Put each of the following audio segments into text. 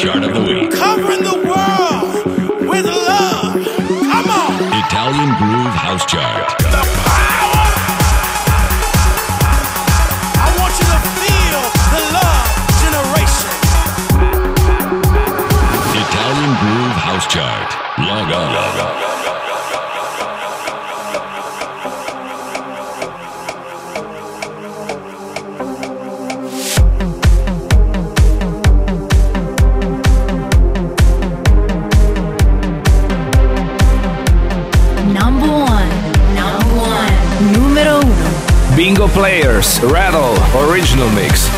chart of the week. Covering the world with love. Come on. Italian Groove House Chart. Rattle, original mix.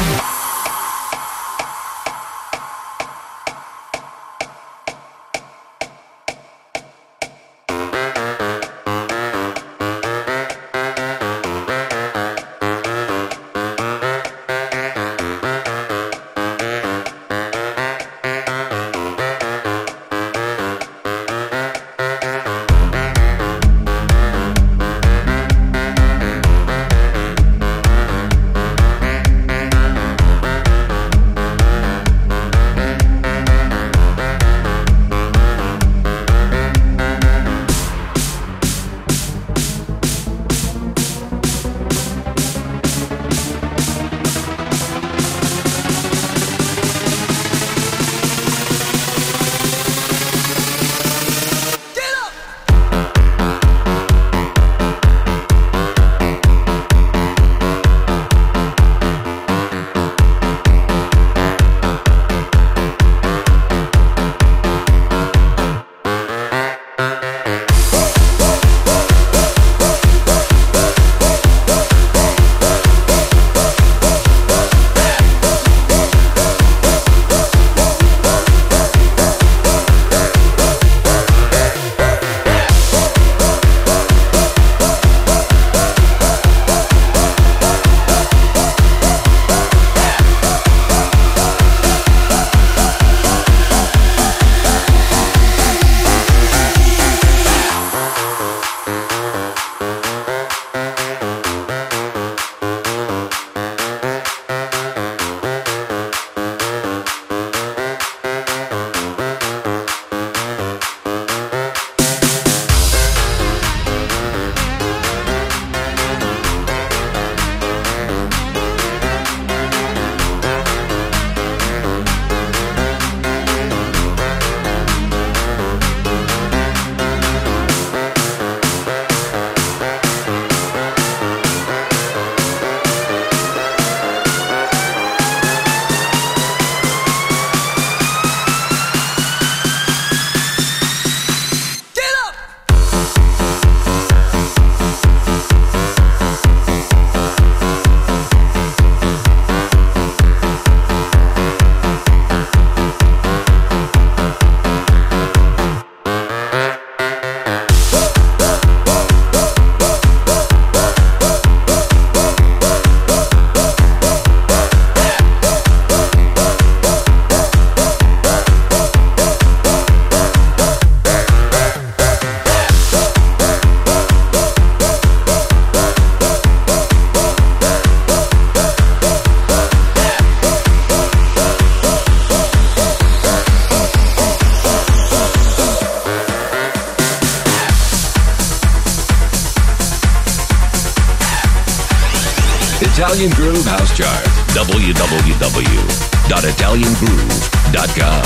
Chart, www.italiangroove.com.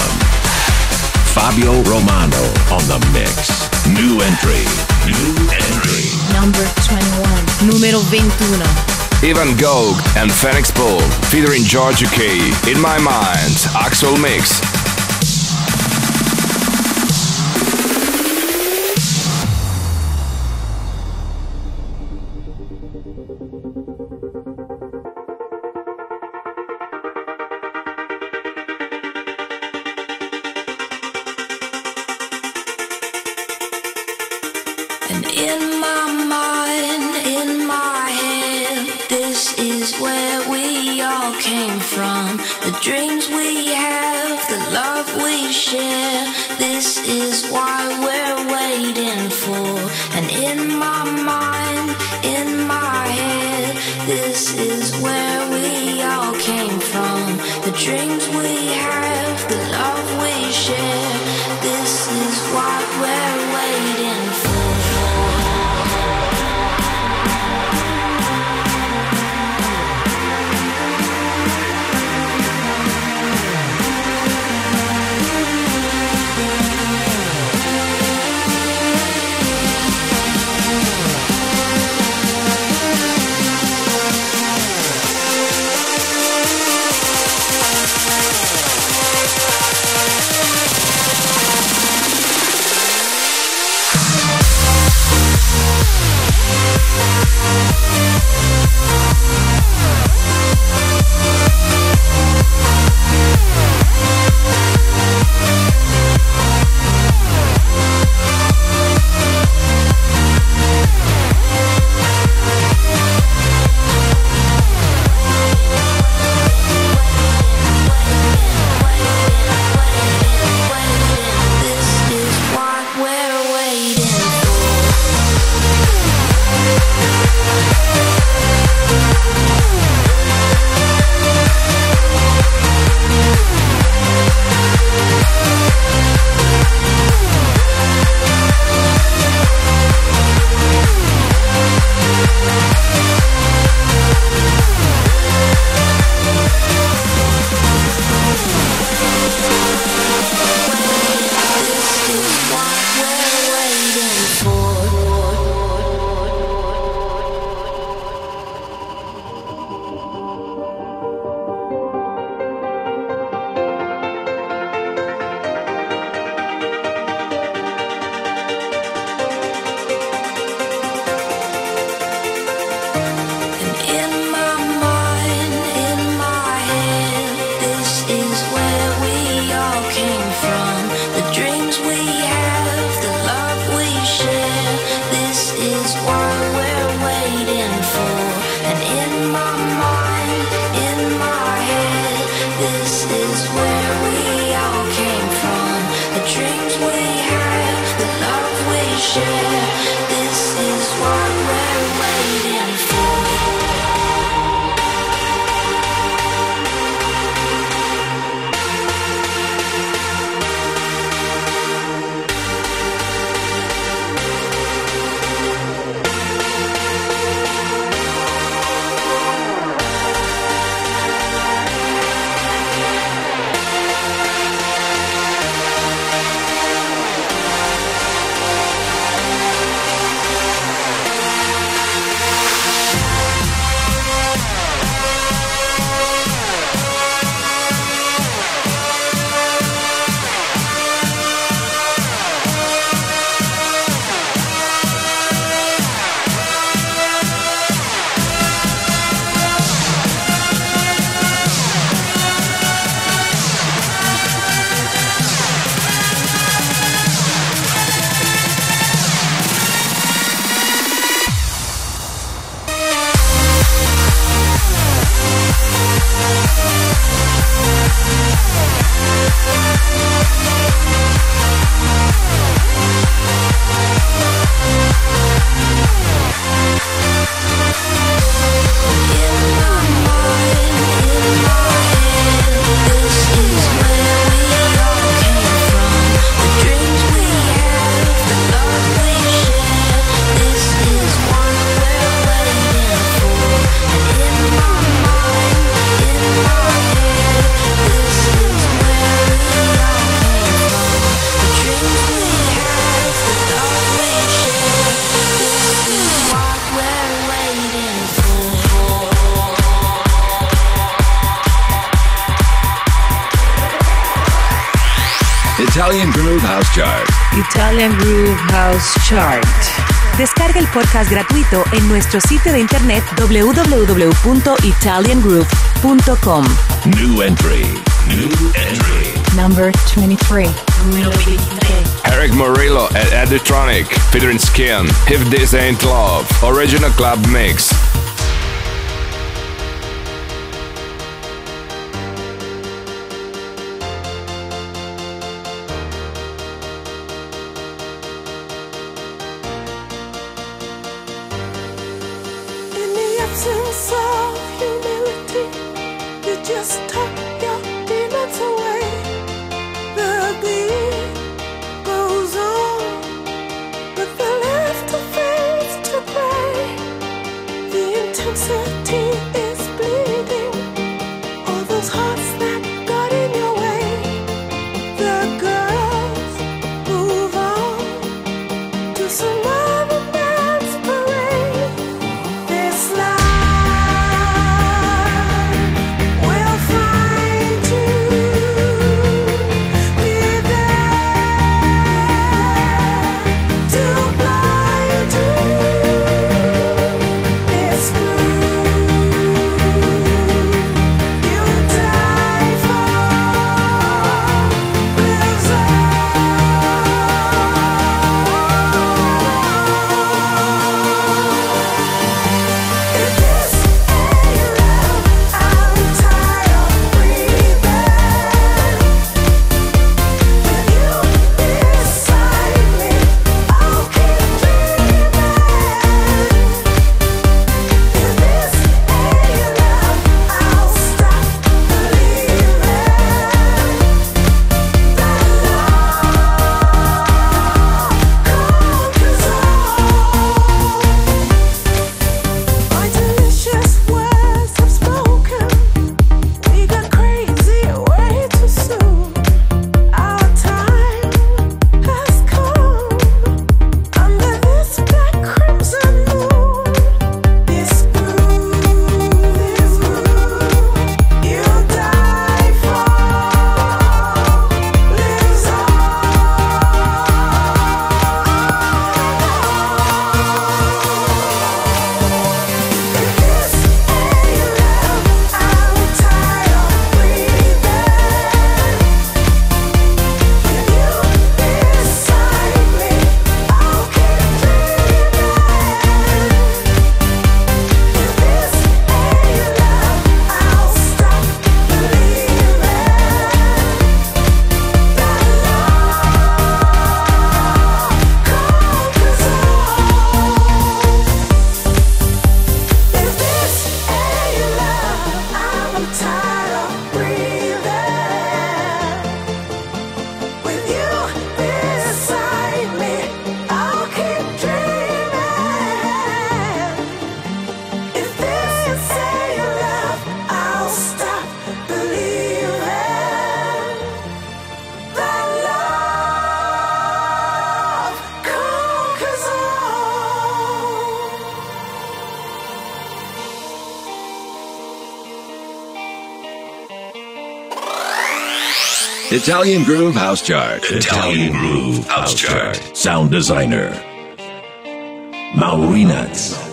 Fabio Romano on the mix. New entry. New entry. Number 21. Numero 21. Ivan Gough and Feenixpawl featuring Georgi Kay. In my mind, Axwell Mix. Italian Italian Groove House Chart. Descarga el podcast gratuito en nuestro sitio de internet www.italiangroove.com. New entry. New entry. Number 23. Erick Morillo at Eddie Thoneick, featuring Skin. If This Ain't Love, original club mix. Italian Groove House Chart. Italian Groove House Chart. Sound designer. Maurinats.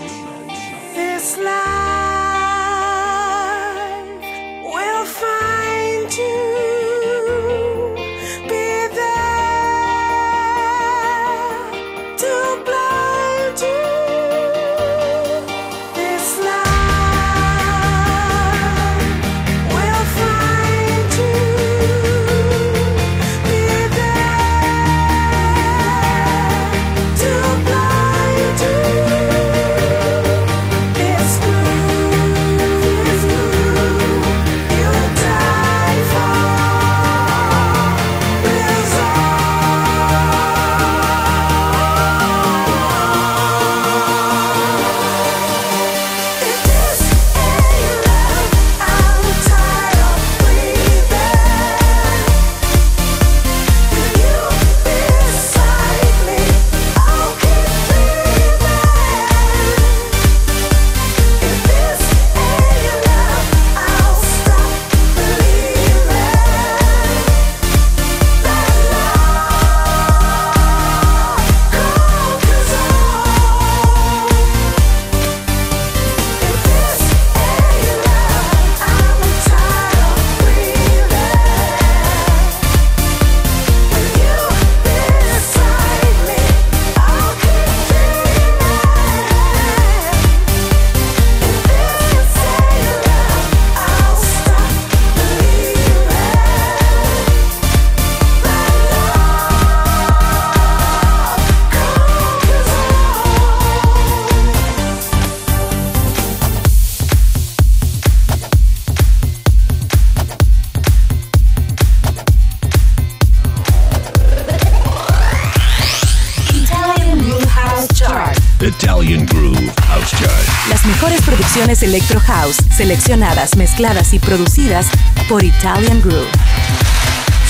Electro House, seleccionadas, mezcladas y producidas por Italian Groove.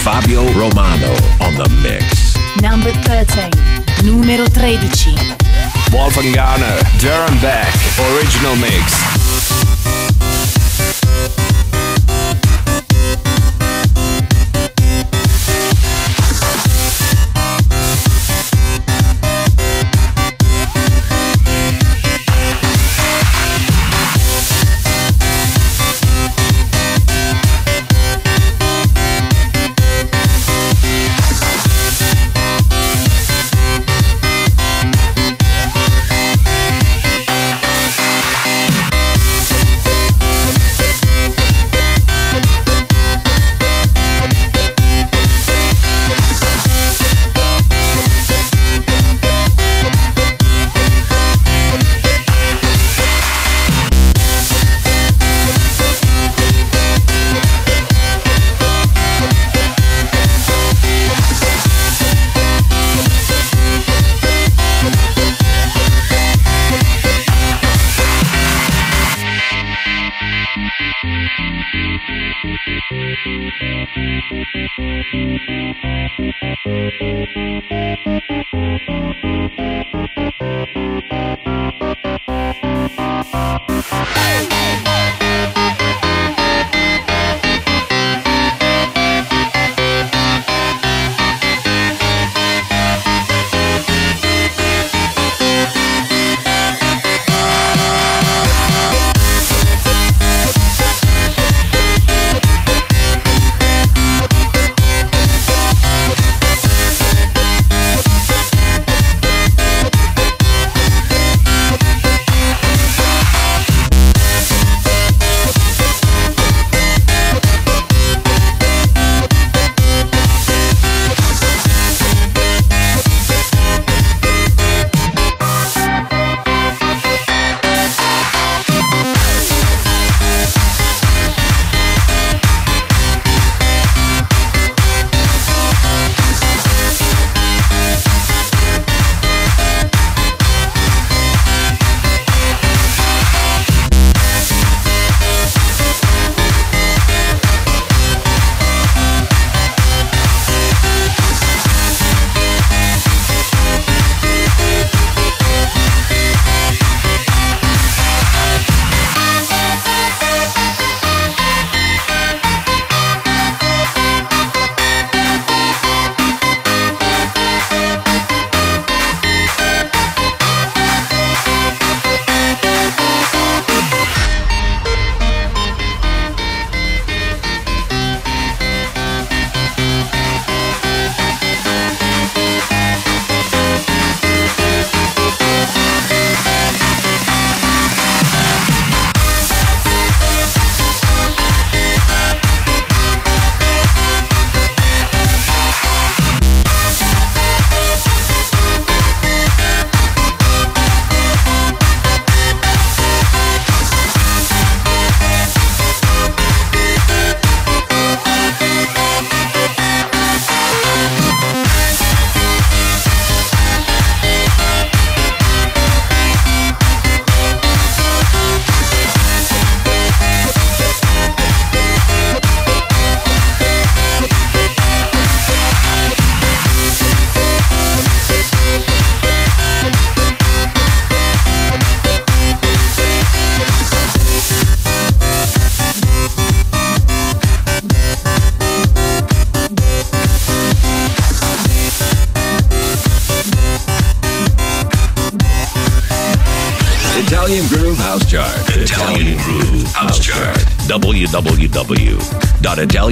Fabio Romano on the mix. Number 13. Numero 13. Wolfgang Garner, Darren Beck, original mix.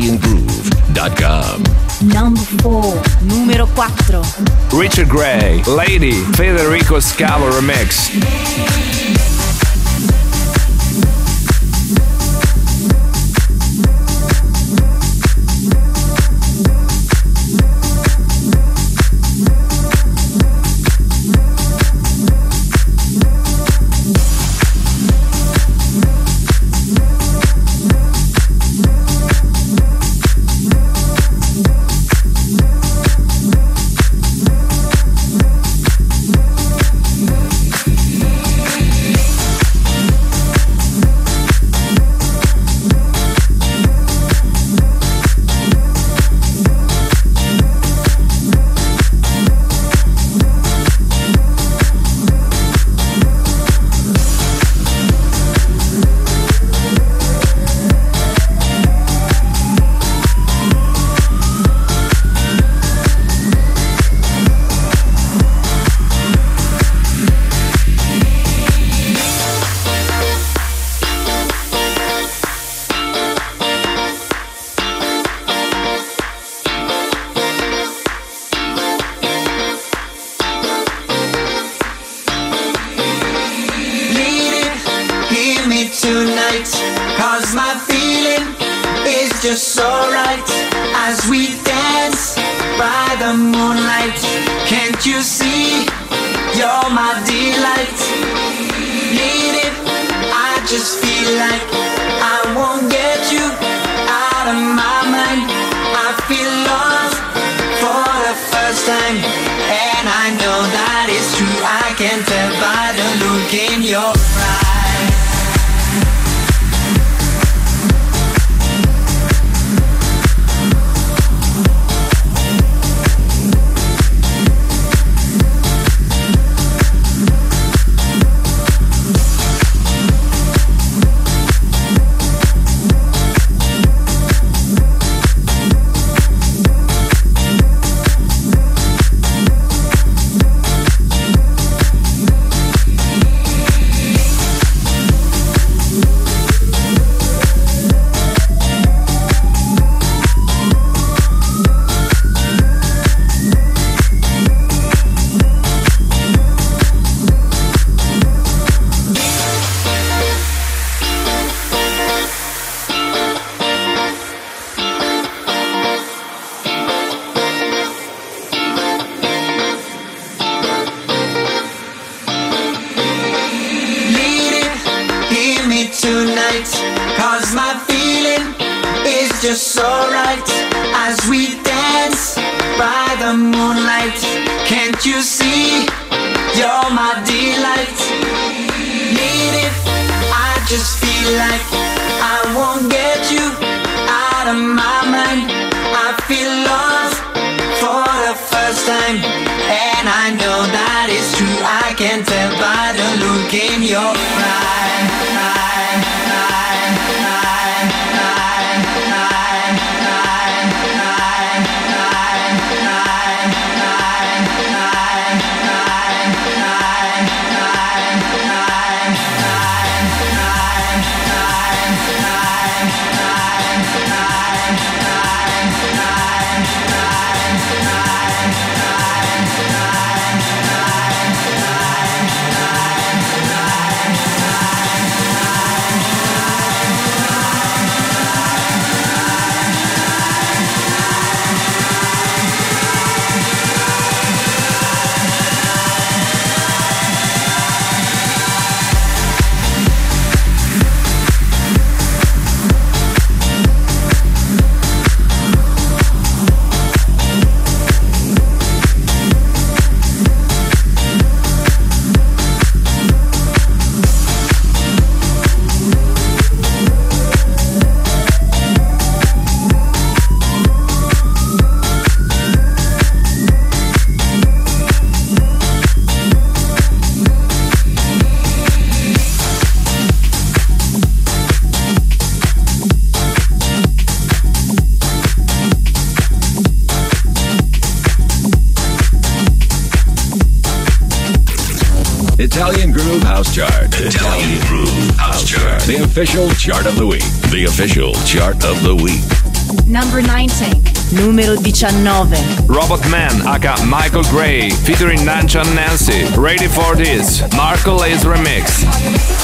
www.italiangroove.com. Number 4. Numero 4. Richard Gray, Lady, Federico Scavo remix. Tonight. Cause my feeling is just so right as we dance by the moonlight. Can't you see? You're my delight. Need it, I just feel like I won't get you out of my mind. I feel lost for the first time, and I know that it's true. I can tell by the look in your eye. Italian Groove House Chart. The official chart of the week. The official chart of the week. Number 19. Numero 19. Robot Man, aka Michael Gray, featuring Nancha and Nancy. Ready for this? Marco Lays remix.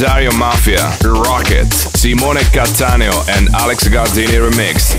Dario Mafia, Rocket, Simone Cattaneo and Alex Gardini remix.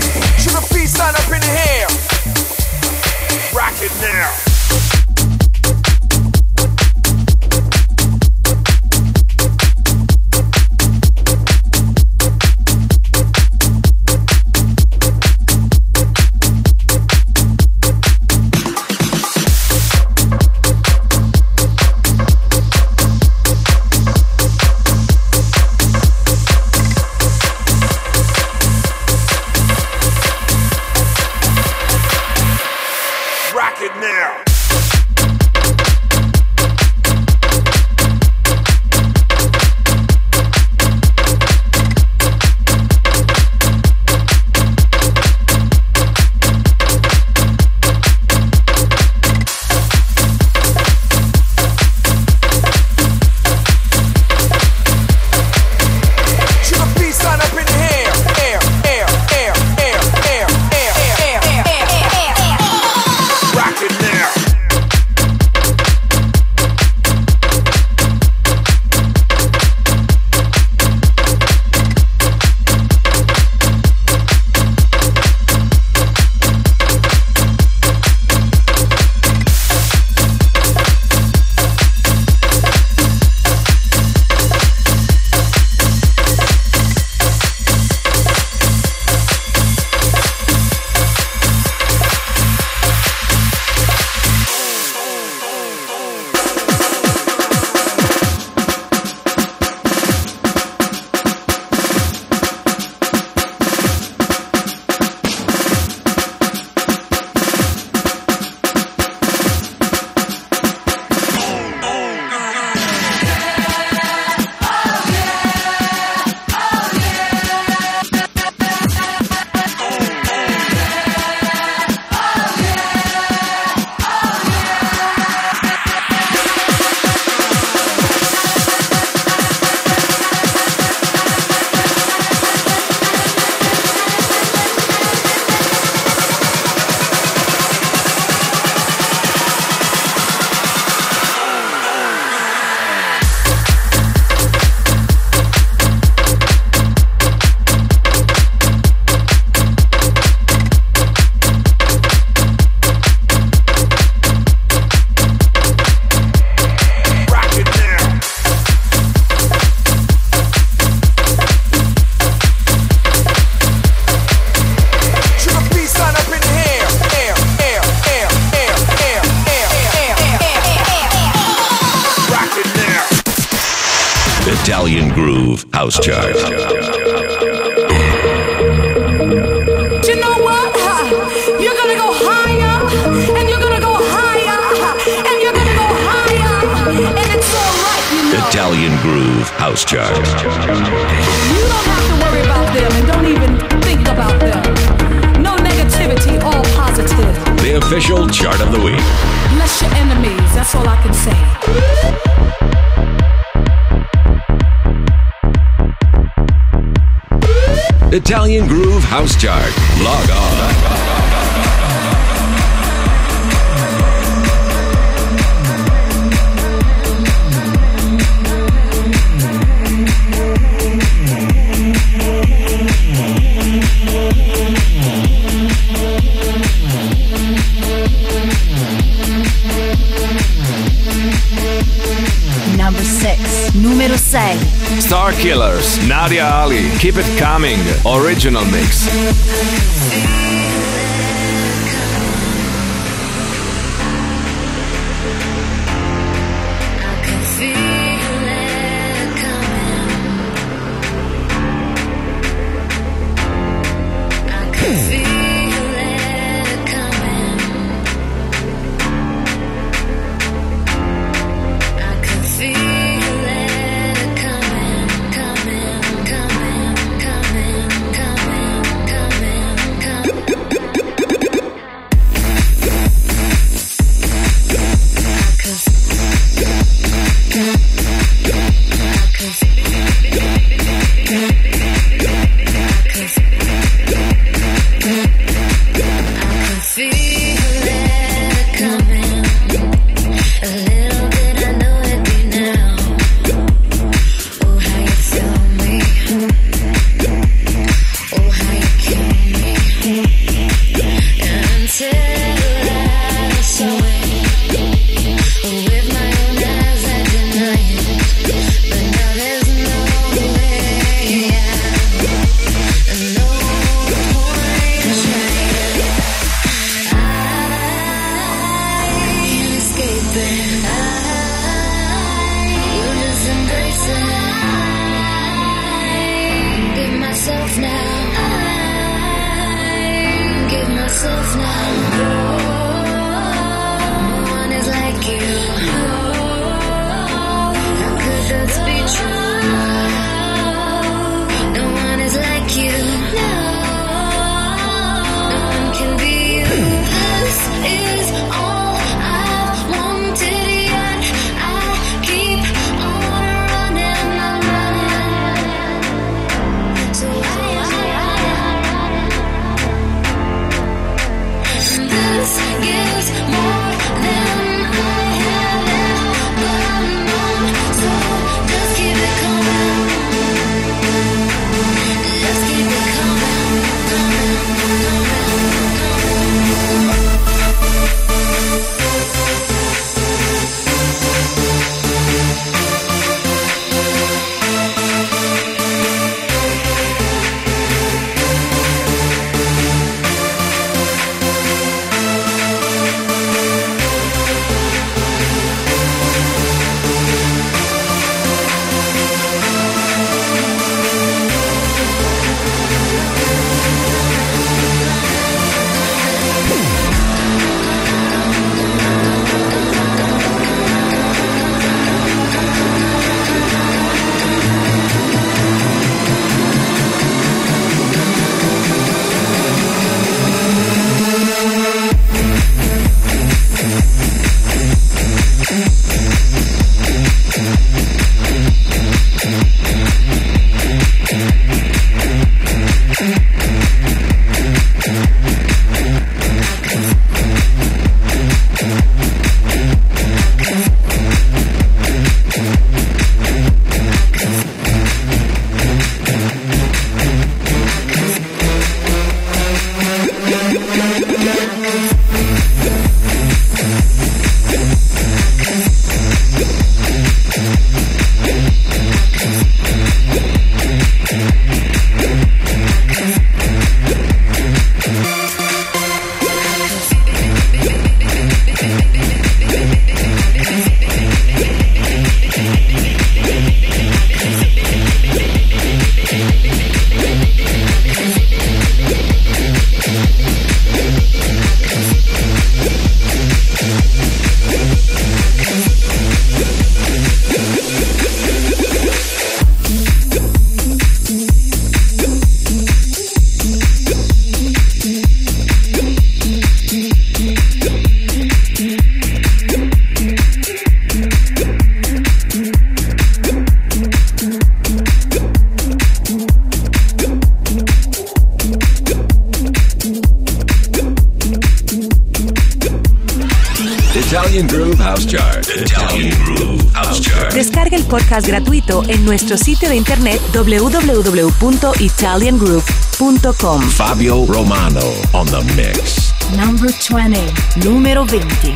Podcast gratuito en nuestro sitio de internet www.italiangroove.com. Fabio Romano on the mix. Number 20. Numero 20.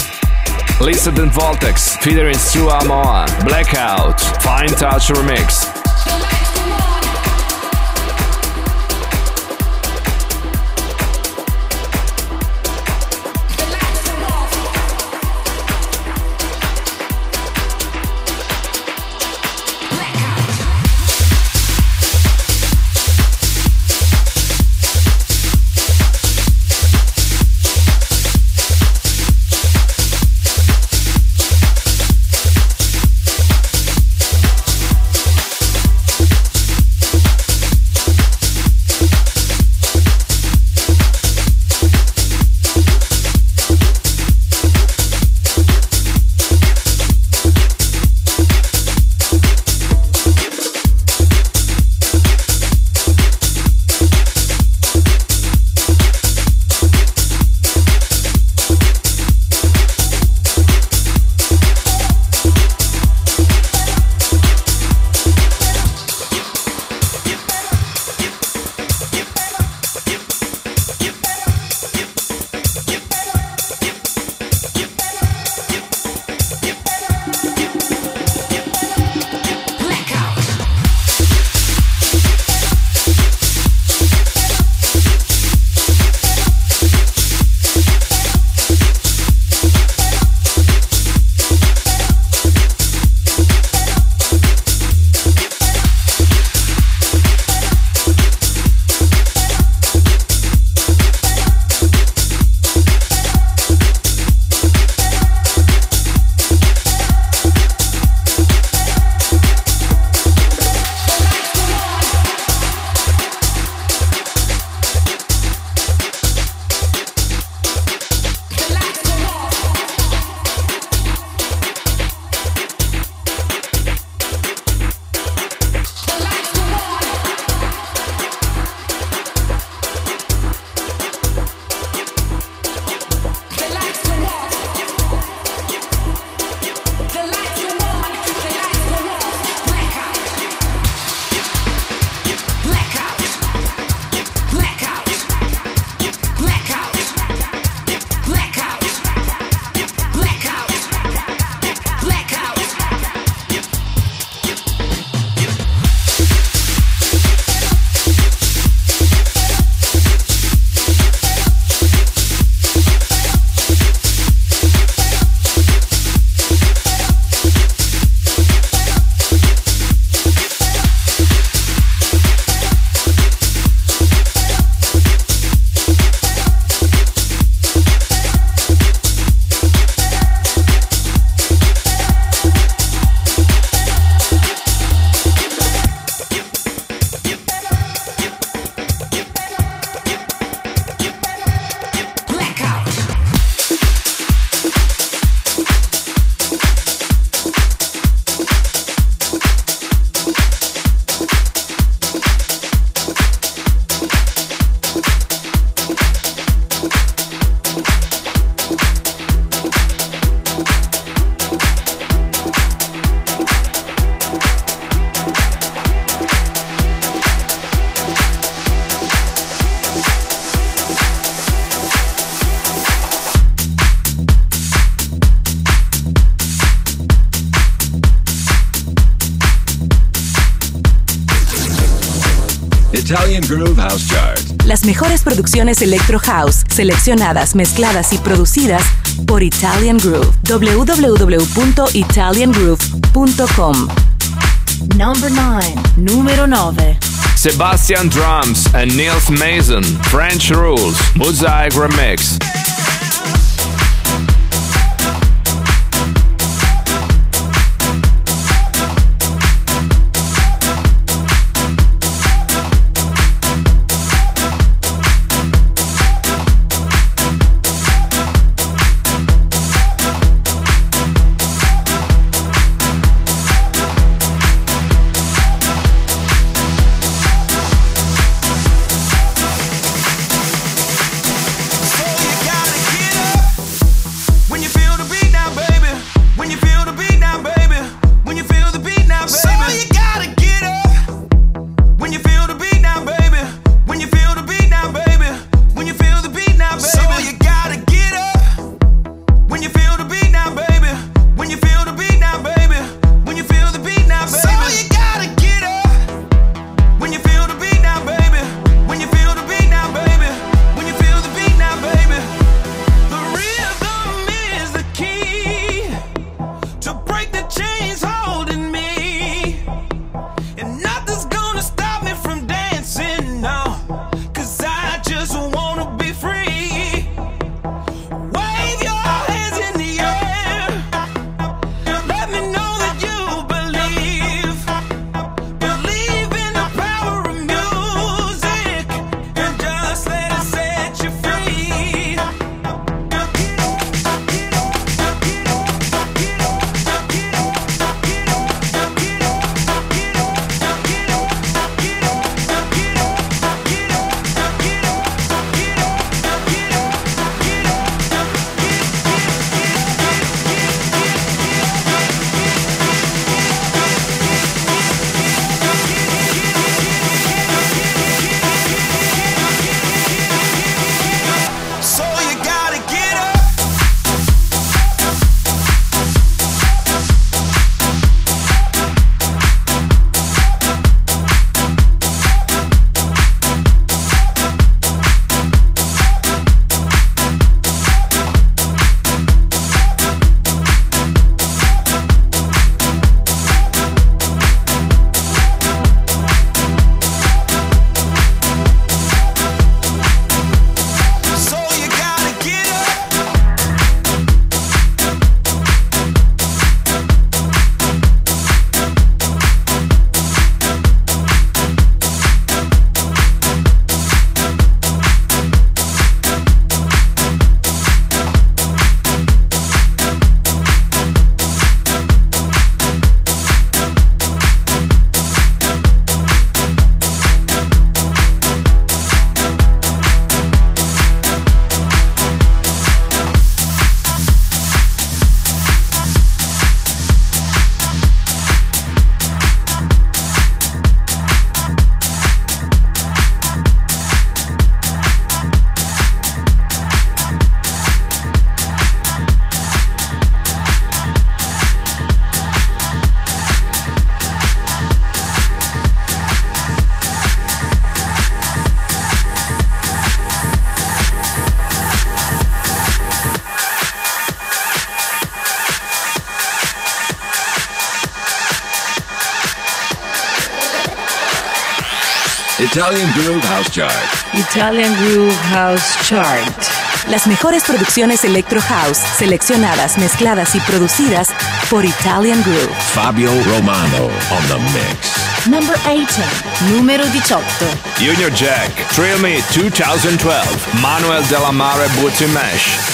Listen to Voltex featuring Stu Amoa. Blackout. Fine Touch Remix. Groove House Chart. Las mejores producciones Electro House, seleccionadas, mezcladas y producidas por Italian Groove. www.italiangroove.com. Number 9. Numero 9. Sebastian Drums and Niels Mason. French Rules. Mosaic Remix. Italian Groove House Chart. Italian Groove House Chart. Las mejores producciones Electro House, seleccionadas, mezcladas y producidas por Italian Groove. Fabio Romano on the mix. Number 18. Numero 18. Junior Jack, Thrill Me 2012, Manuel Delamare Butimesh.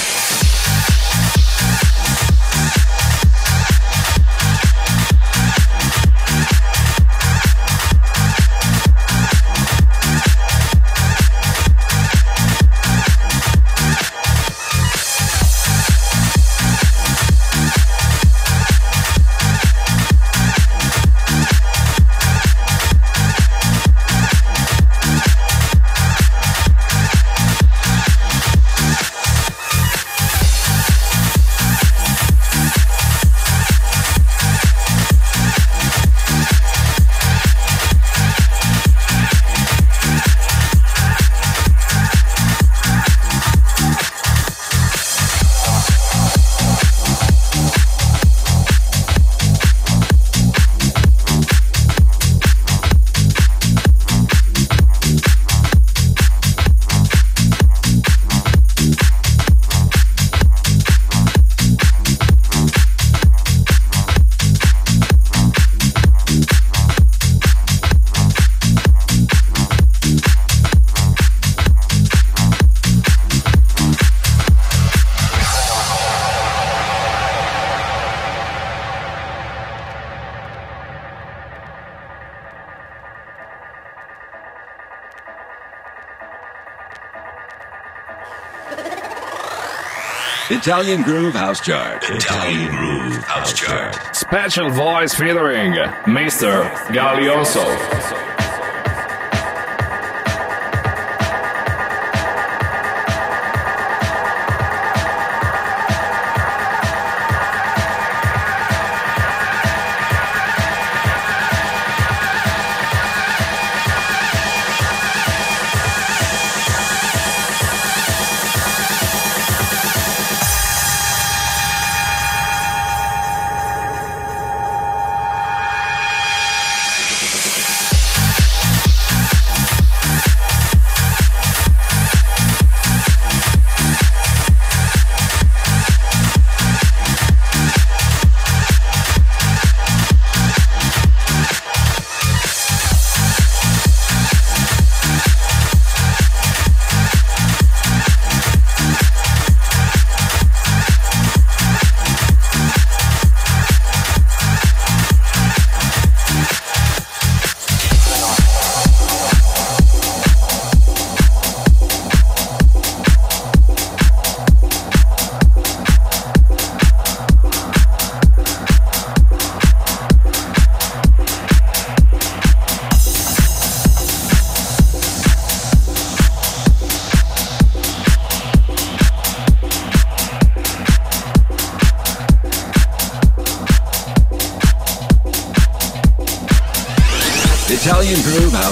Italian Groove House Chart. Italian Groove House Chart. Special voice featuring Mr.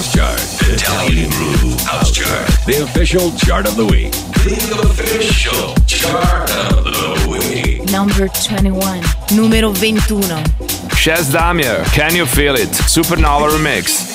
Galioso. official chart of the week. The official chart of the week. Number 21. Numero 21. Chez Damier, Can You Feel It? Supernova Remix.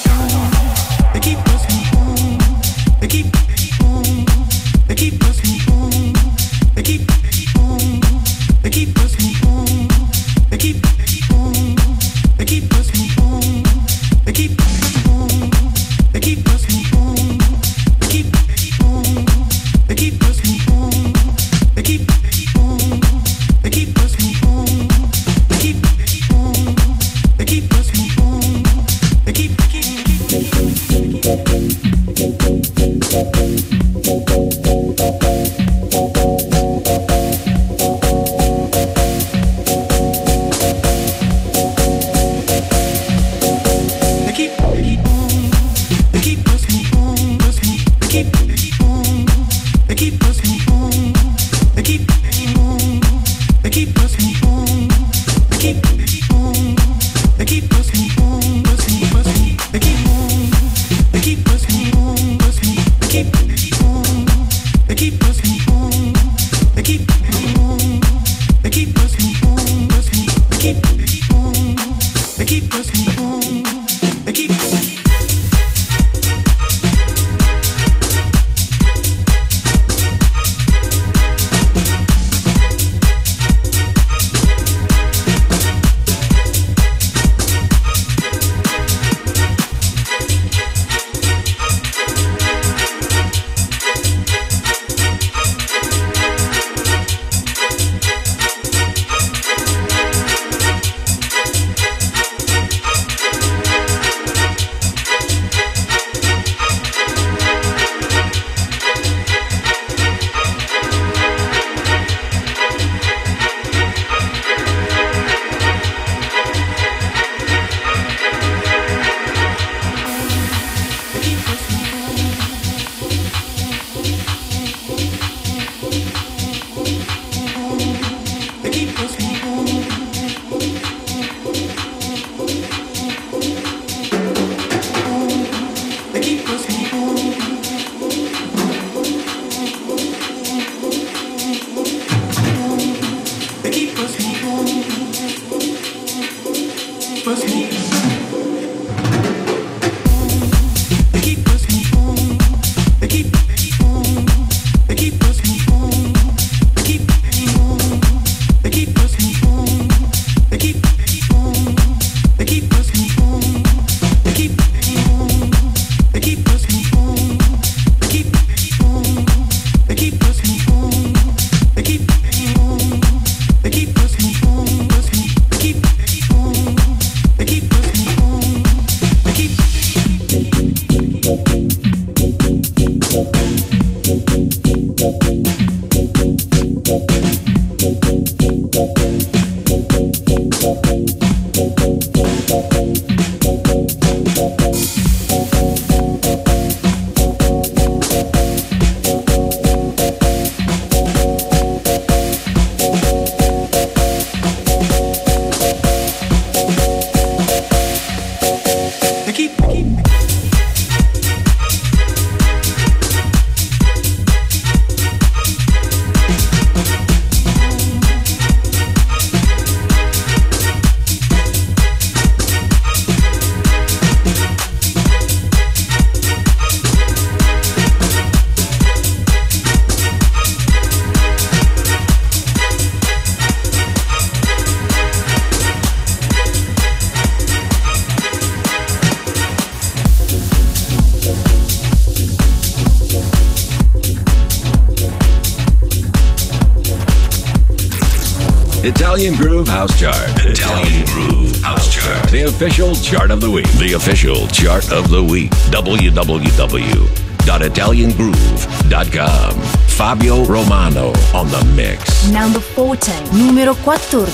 Official of the week. www.italiangroove.com. Fabio Romano on the mix. Number 14. Numero 14.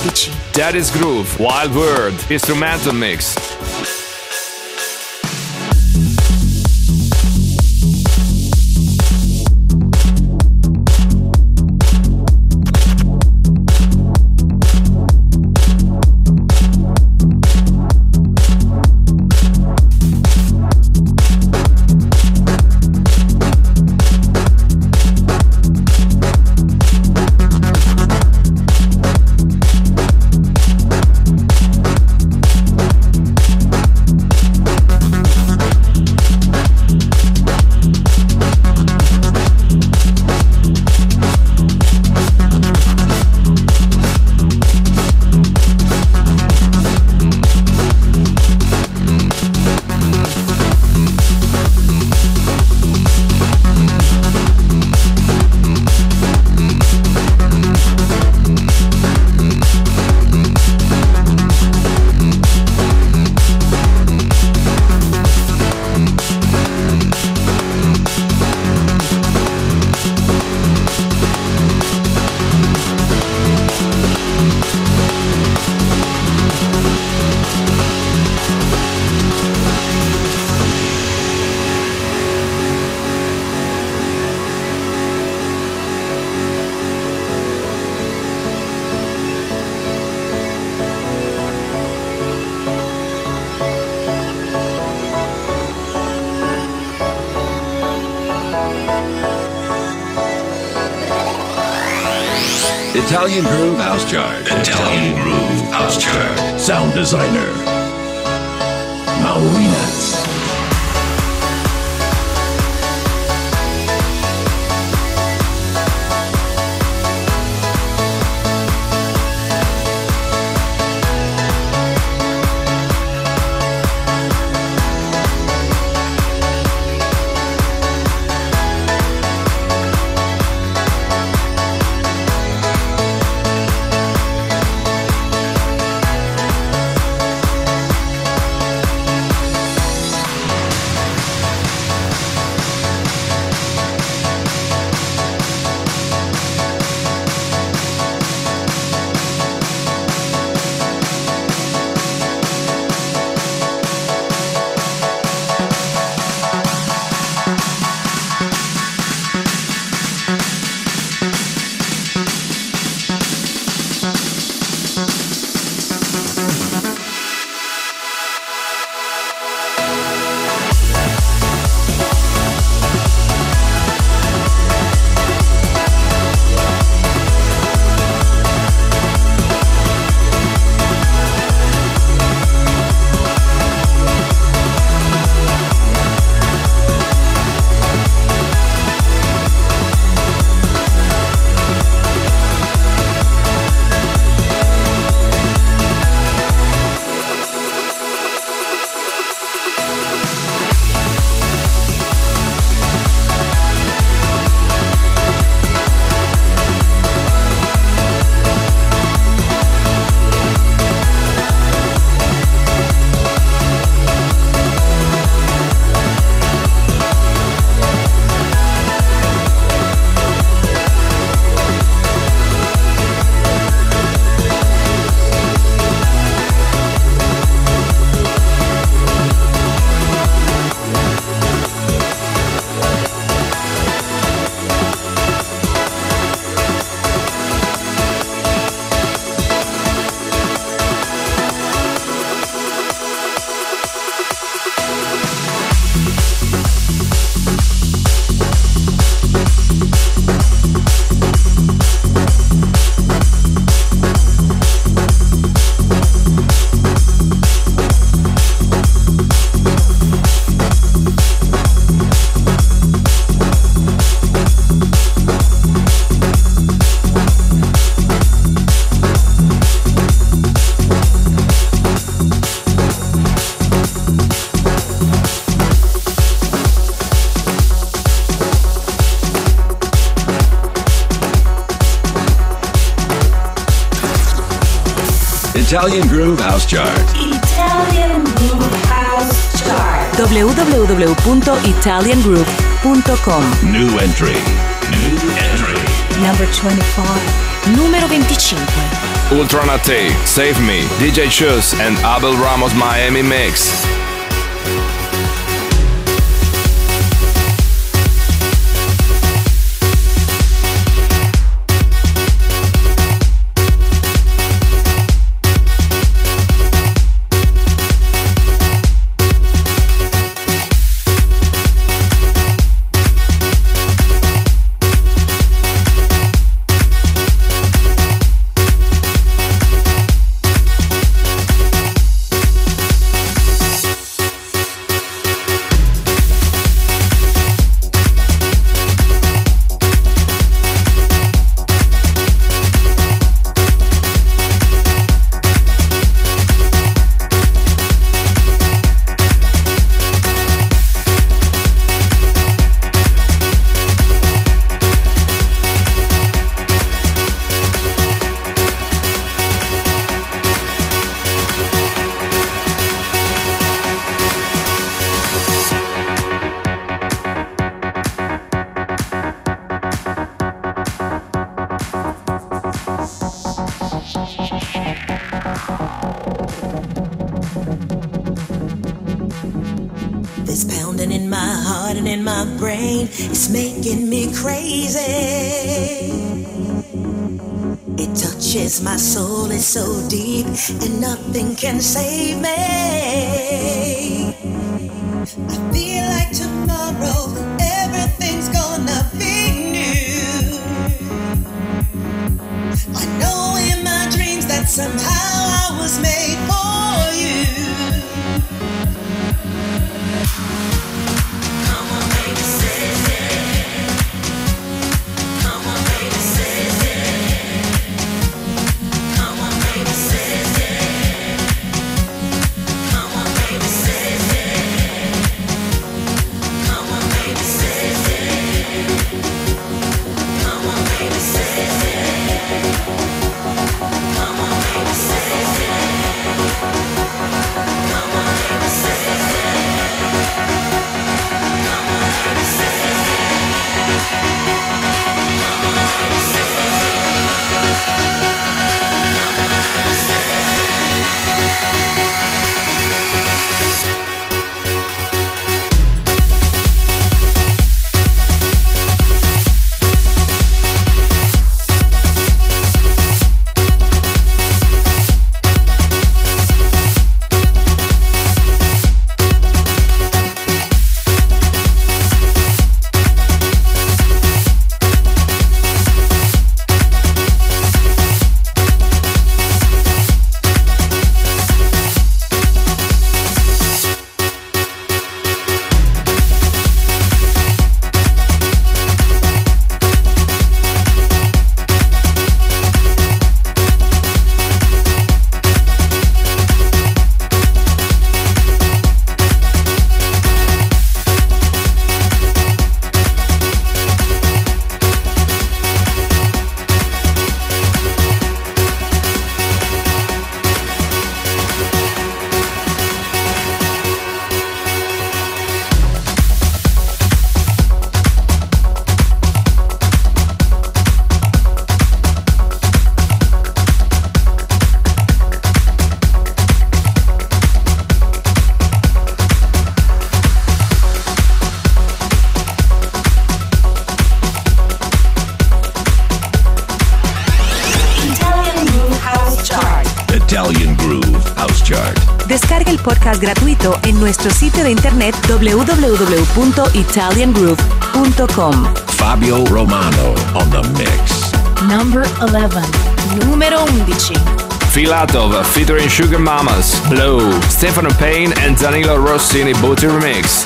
That is Groove. Wild World. Instrumental mix. Italian Groove House Chart. Italian Groove House Chart. www.italiangroove.com New entry. New entry. Number 25. Numero 25. Ultra Naté, Save Me, DJ Chus and Abel Ramos Miami Mix. It touches my soul, it's so deep, and nothing can save me. I feel like tomorrow everything's gonna be new. I know in my dreams that somehow I was made nuestro sitio de internet www.italiangroove.com. Fabio Romano on the mix. Number 11. Numero 11. Filatov featuring Sugar Mamas, Blow, Stefano Payne and Danilo Rossini Booty Remix.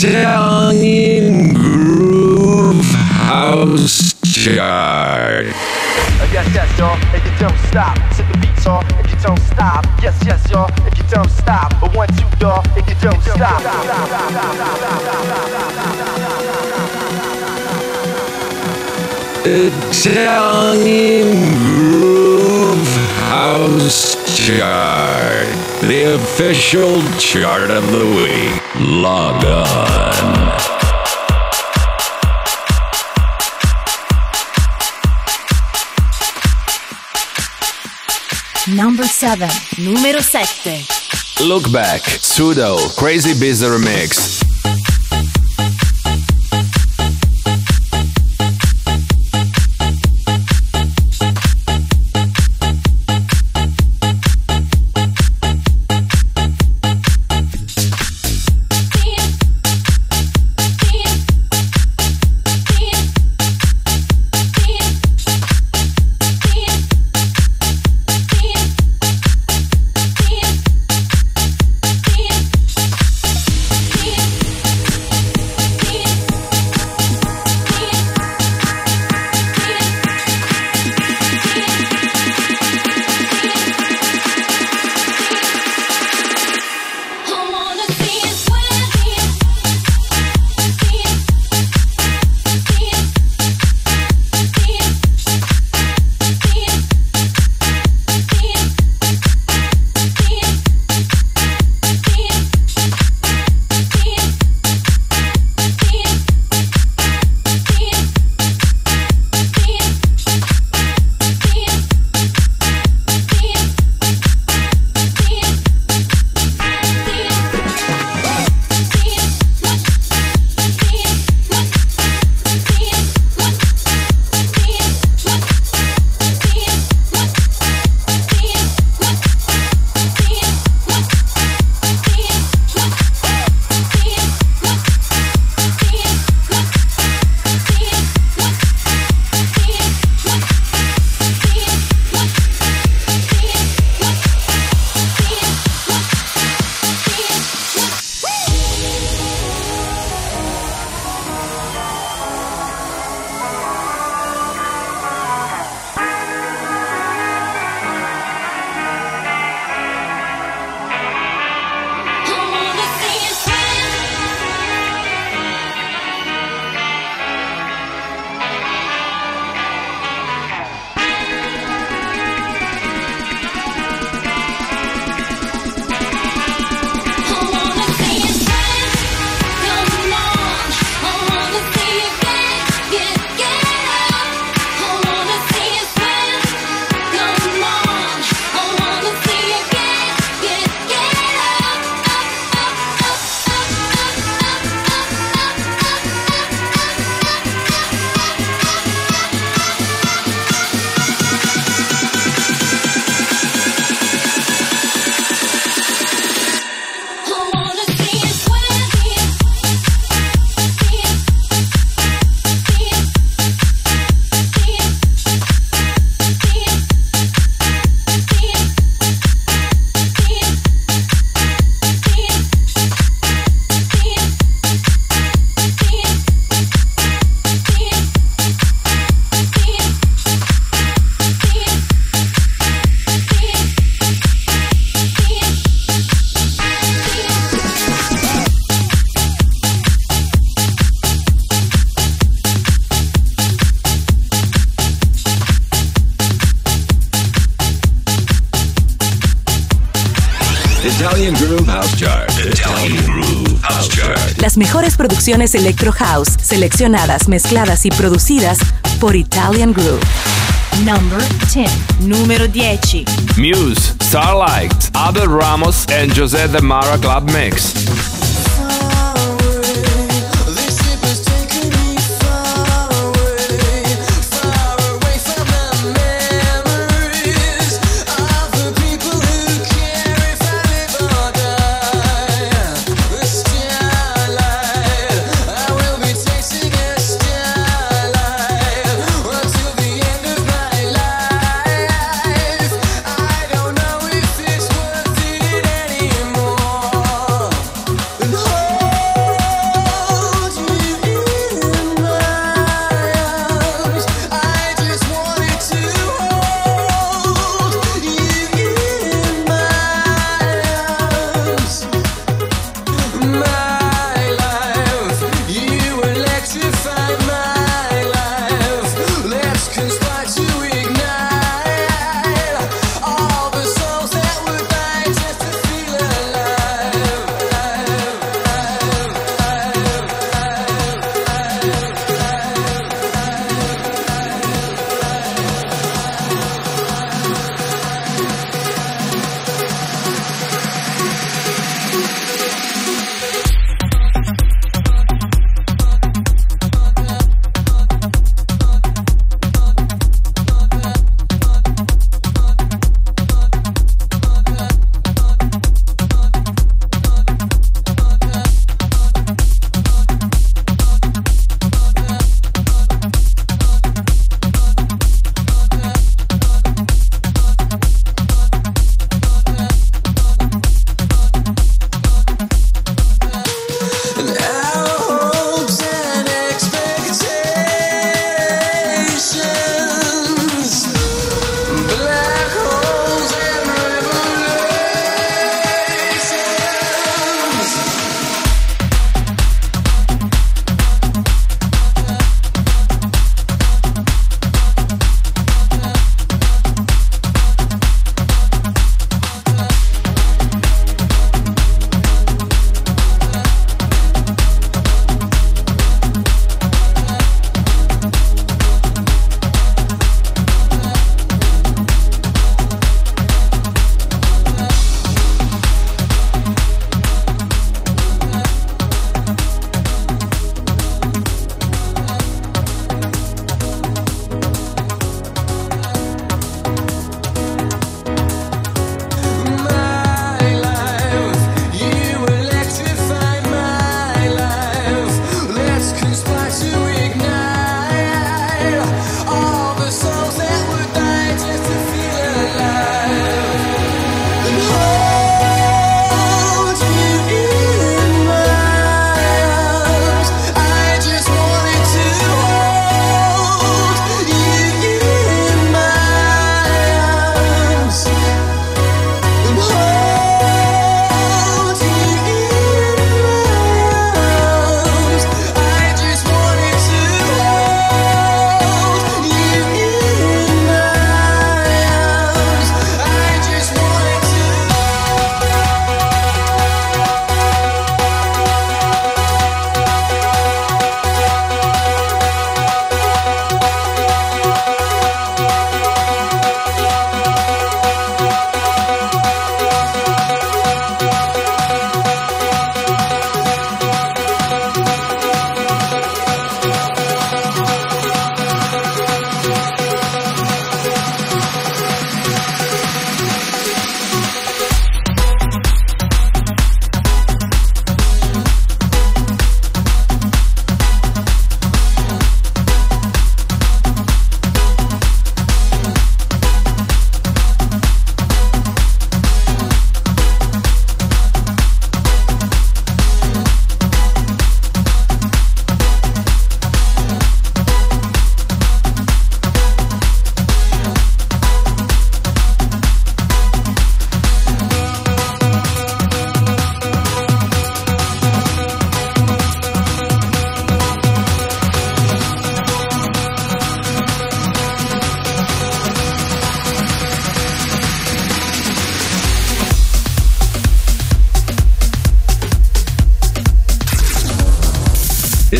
Michel. official chart of the week. Log on. Number 7, numero 7. Look back, pseudo, crazy bizarre mix. Mejores producciones Electro House, seleccionadas, mezcladas y producidas por Italian Groove. Number 10. Número 10. Muse, Starlight, Abel Ramos and Jose de Mara Club Mix.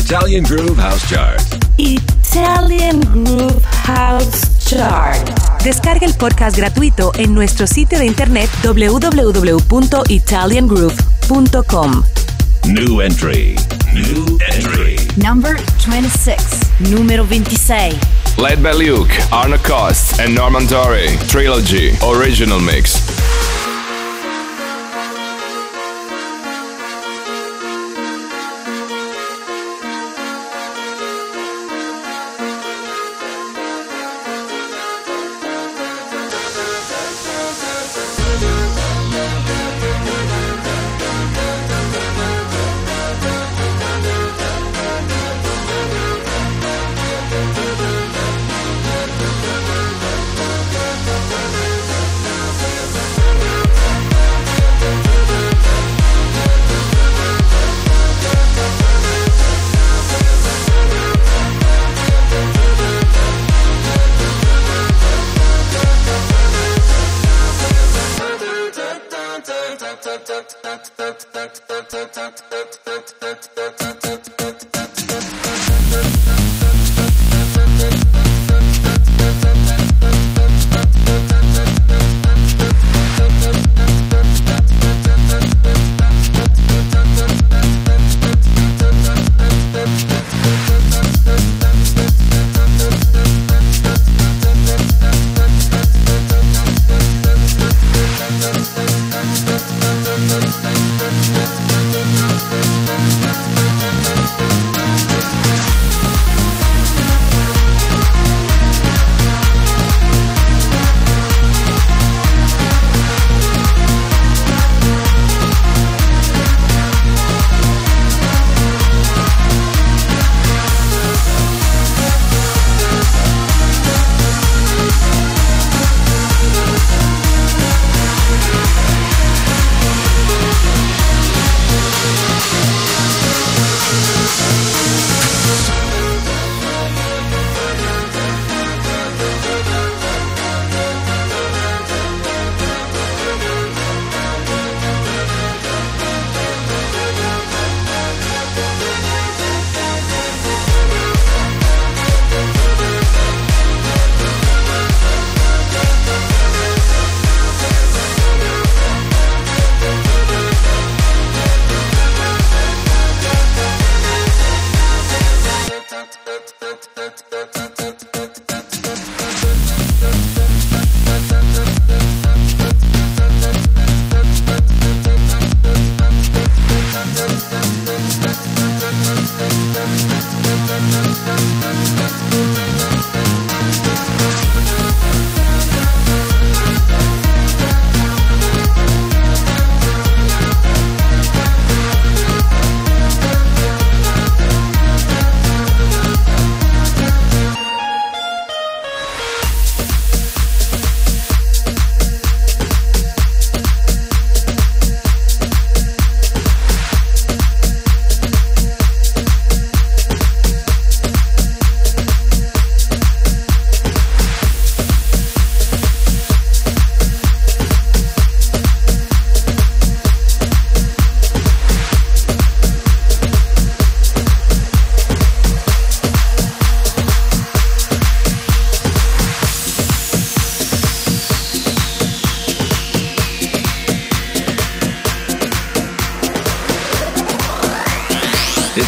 Italian Groove House Chart. Italian Groove House Chart. Descarga el podcast gratuito en nuestro sitio de internet www.italiangroove.com. New entry. New entry. Number 26. Numero 26. Led by Luke, Arno Cost, and Norman Doray. Trilogy. Original Mix.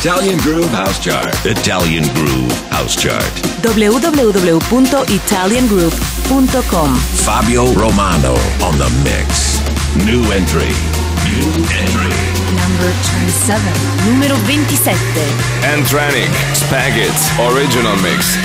Italian Groove House Chart. Italian Groove House Chart. www.italiangroove.com. Fabio Romano on the mix. New entry. New entry. Number 27. Numero 27. Antranic. Spaghetti. Original Mix.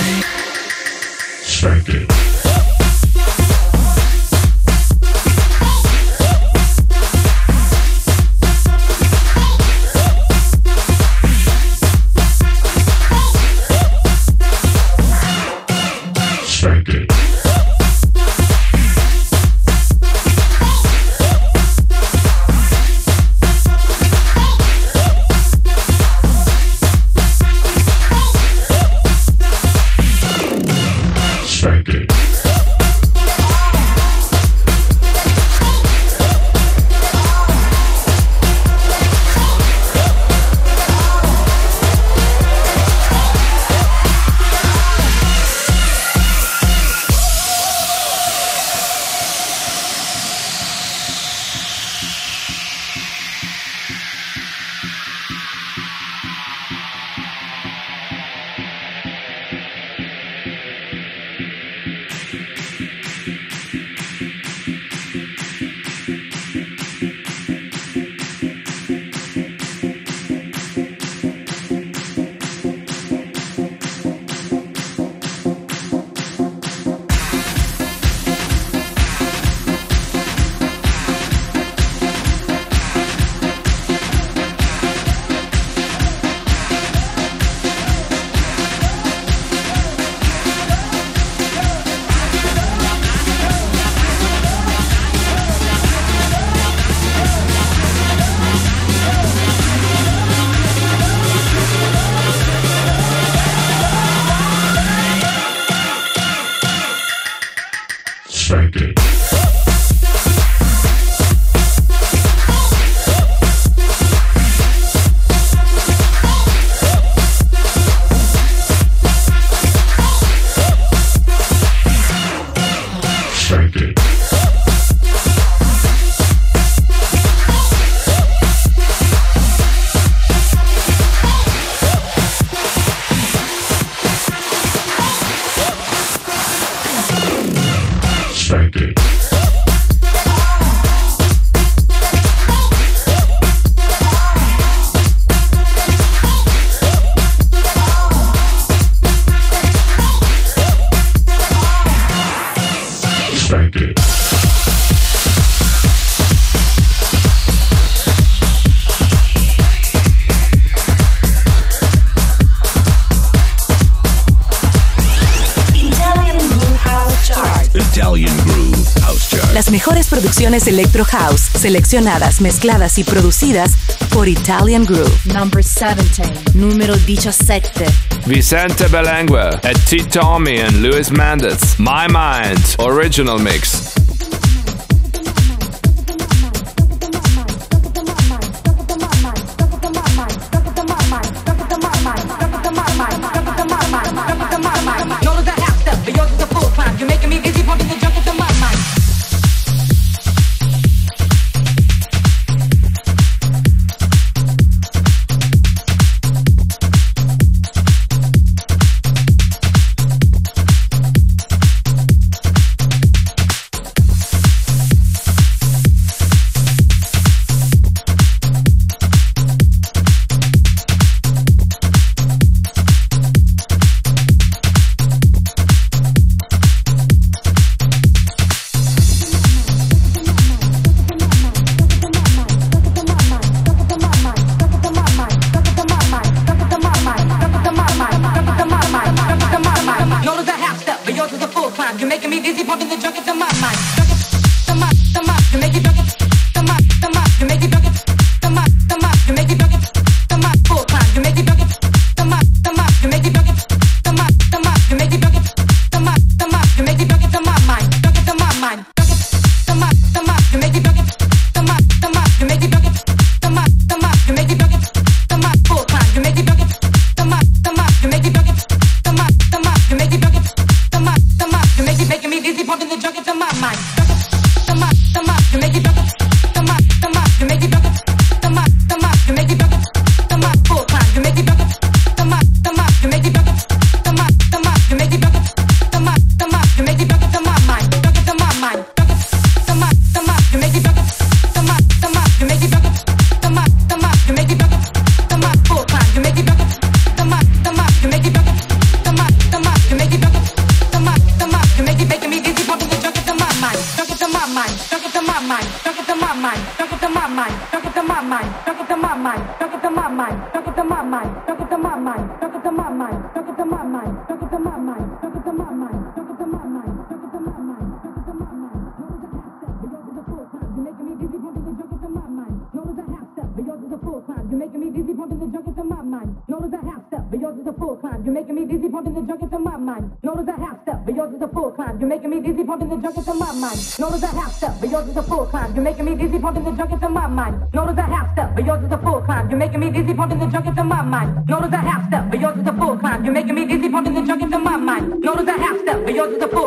Electro House, seleccionadas, mezcladas y producidas por Italian Groove. Number 17, número 17. Vicente Belengue, et T. Tommy and Luis Mendes. My Mind, original mix.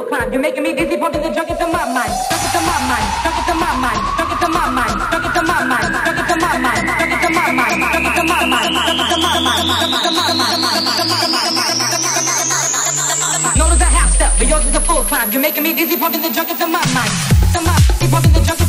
to climb. You're making me dizzy, pumping the junk into my mind. Junk into my mind. Junk into my mind. Junk into my mind. Junk into my mind. Junk into my mind. Junk into my mind. Junk into my mind. Junk into my mind. Junk into my mind. Known as a half step, but yours is a full climb. You're making me dizzy, pumping the junk into my mind. Into my, pumping the junk into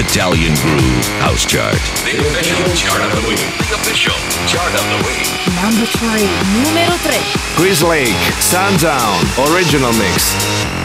Italian Groove House Chart. The official chart of the week. The official chart of the week. Number 3. Numero 3. Chris Lake, Sundown, Original Mix.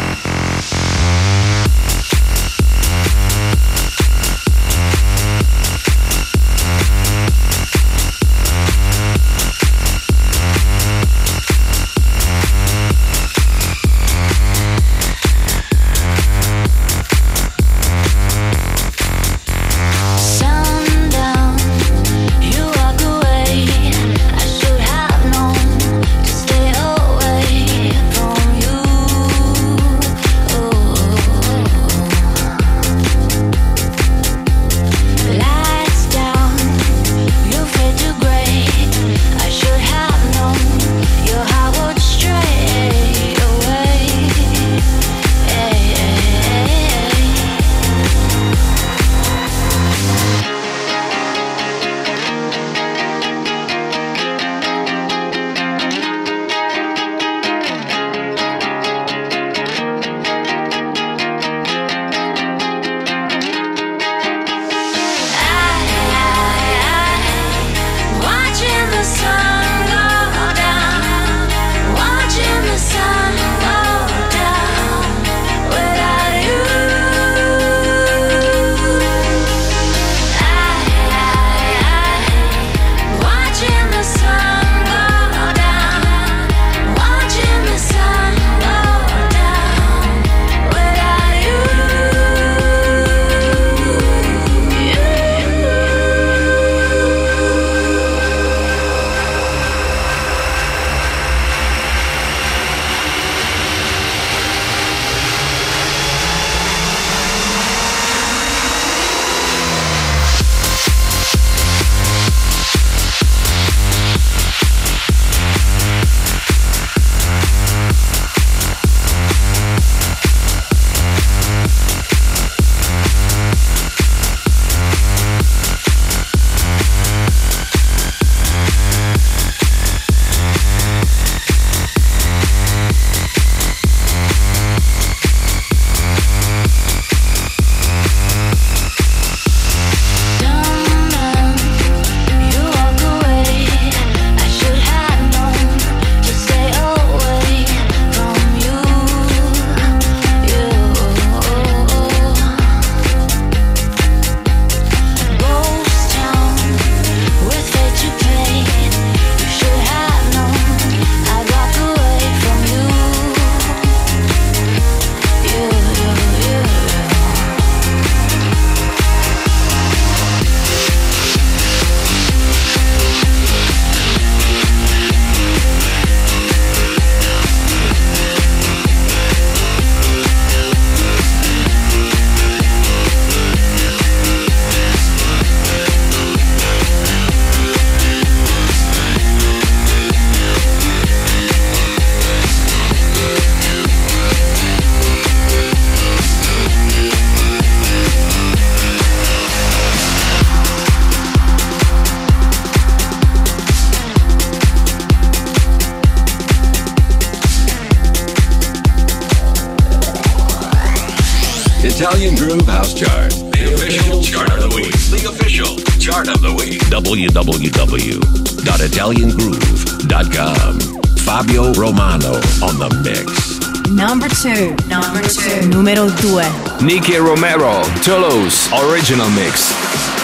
Enrique Romero, Toulouse, original mix.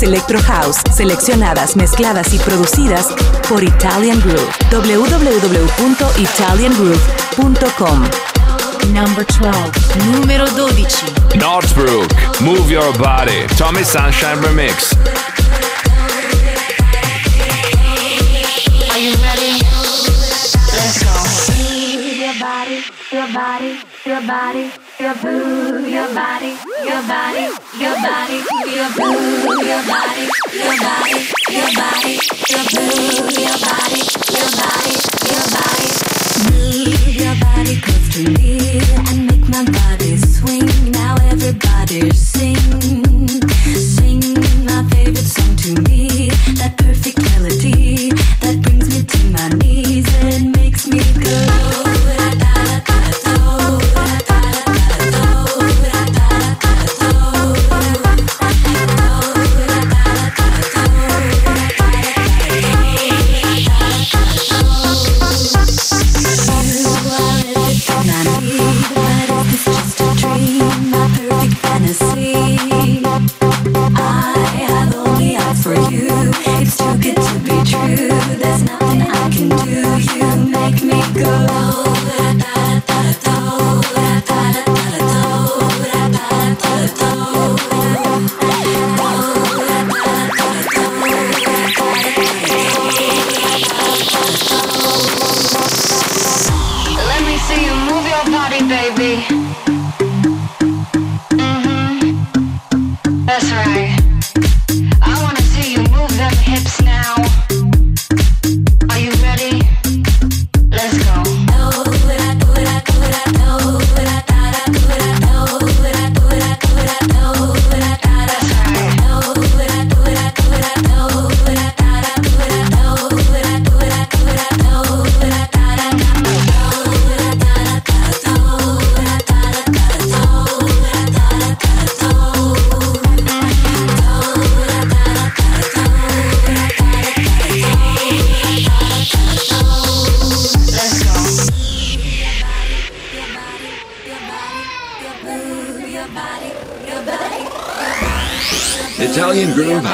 Electro House, seleccionadas, mezcladas y producidas por Italian Groove. www.italiangroove.com. Number 12. Numero 12. Northbrook, Move Your Body, Tommy Sunshine Remix. Are you ready? Let's go. Move your body, your body, your body, your boo, your body, your body, your body, your boo, your body, your body, your body, your your body, your body, your body. Move your body close to me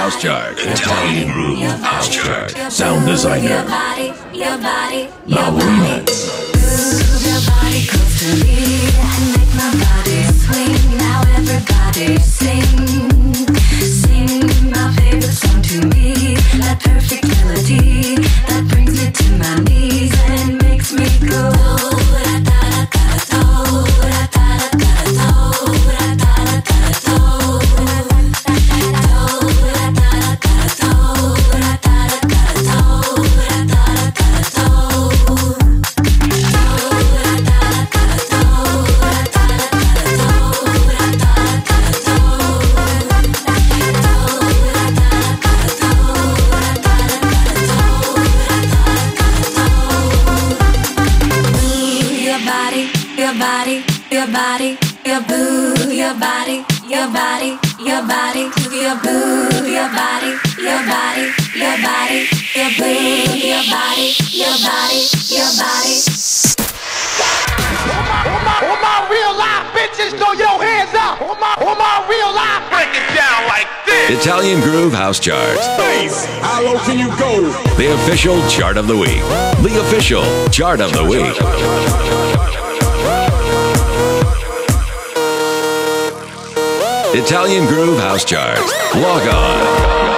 House Chart. Italian Groove House Chart. Sound designer. body, your body, Maluma. Move your body close to me and make my body swing. Now everybody Italian Groove House Chart. How low can you go? The official chart of the week. The official chart of the week. Italian Groove House Chart. Log on.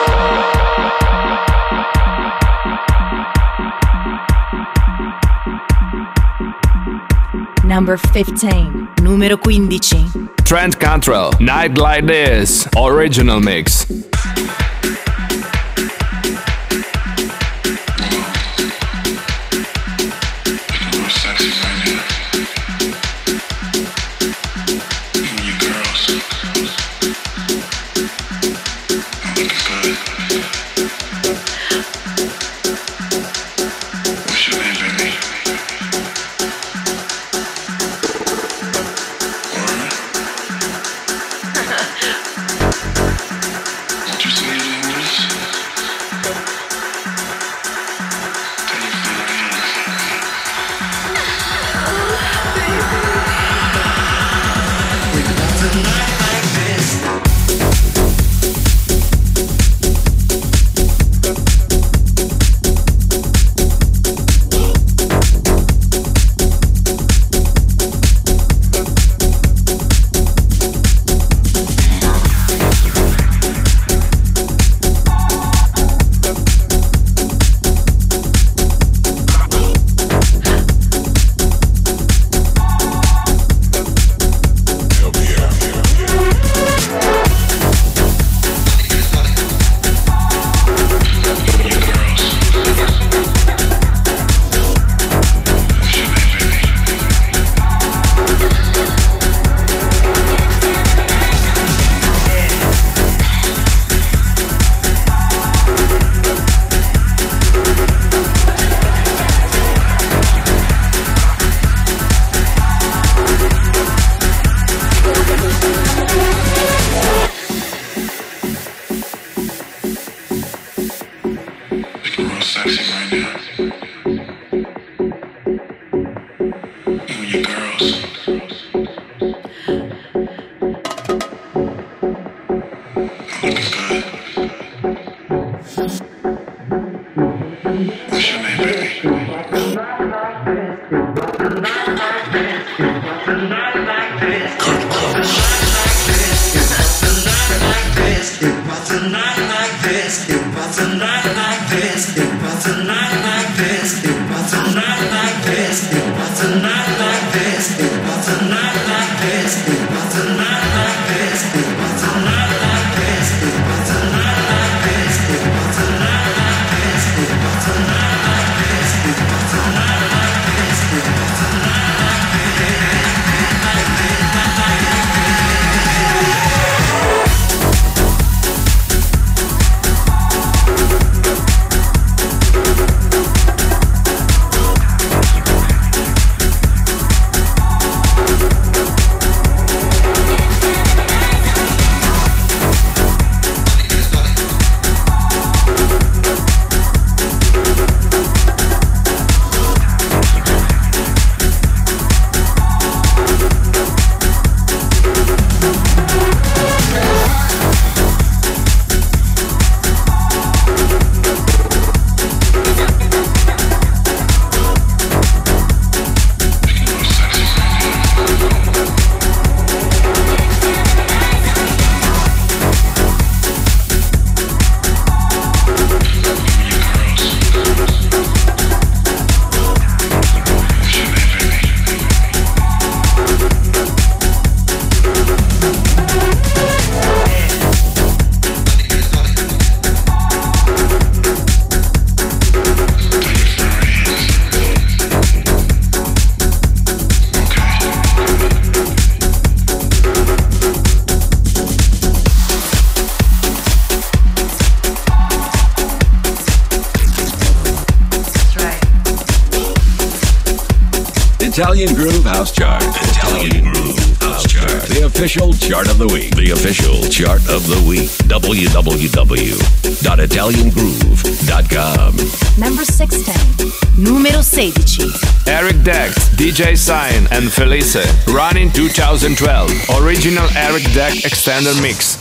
Number 15. Numero 15. Trent Cantrelle, Night Like This, Original Mix. J. Sign and Felice. Running 2012. Original Eric Deck Extender mix.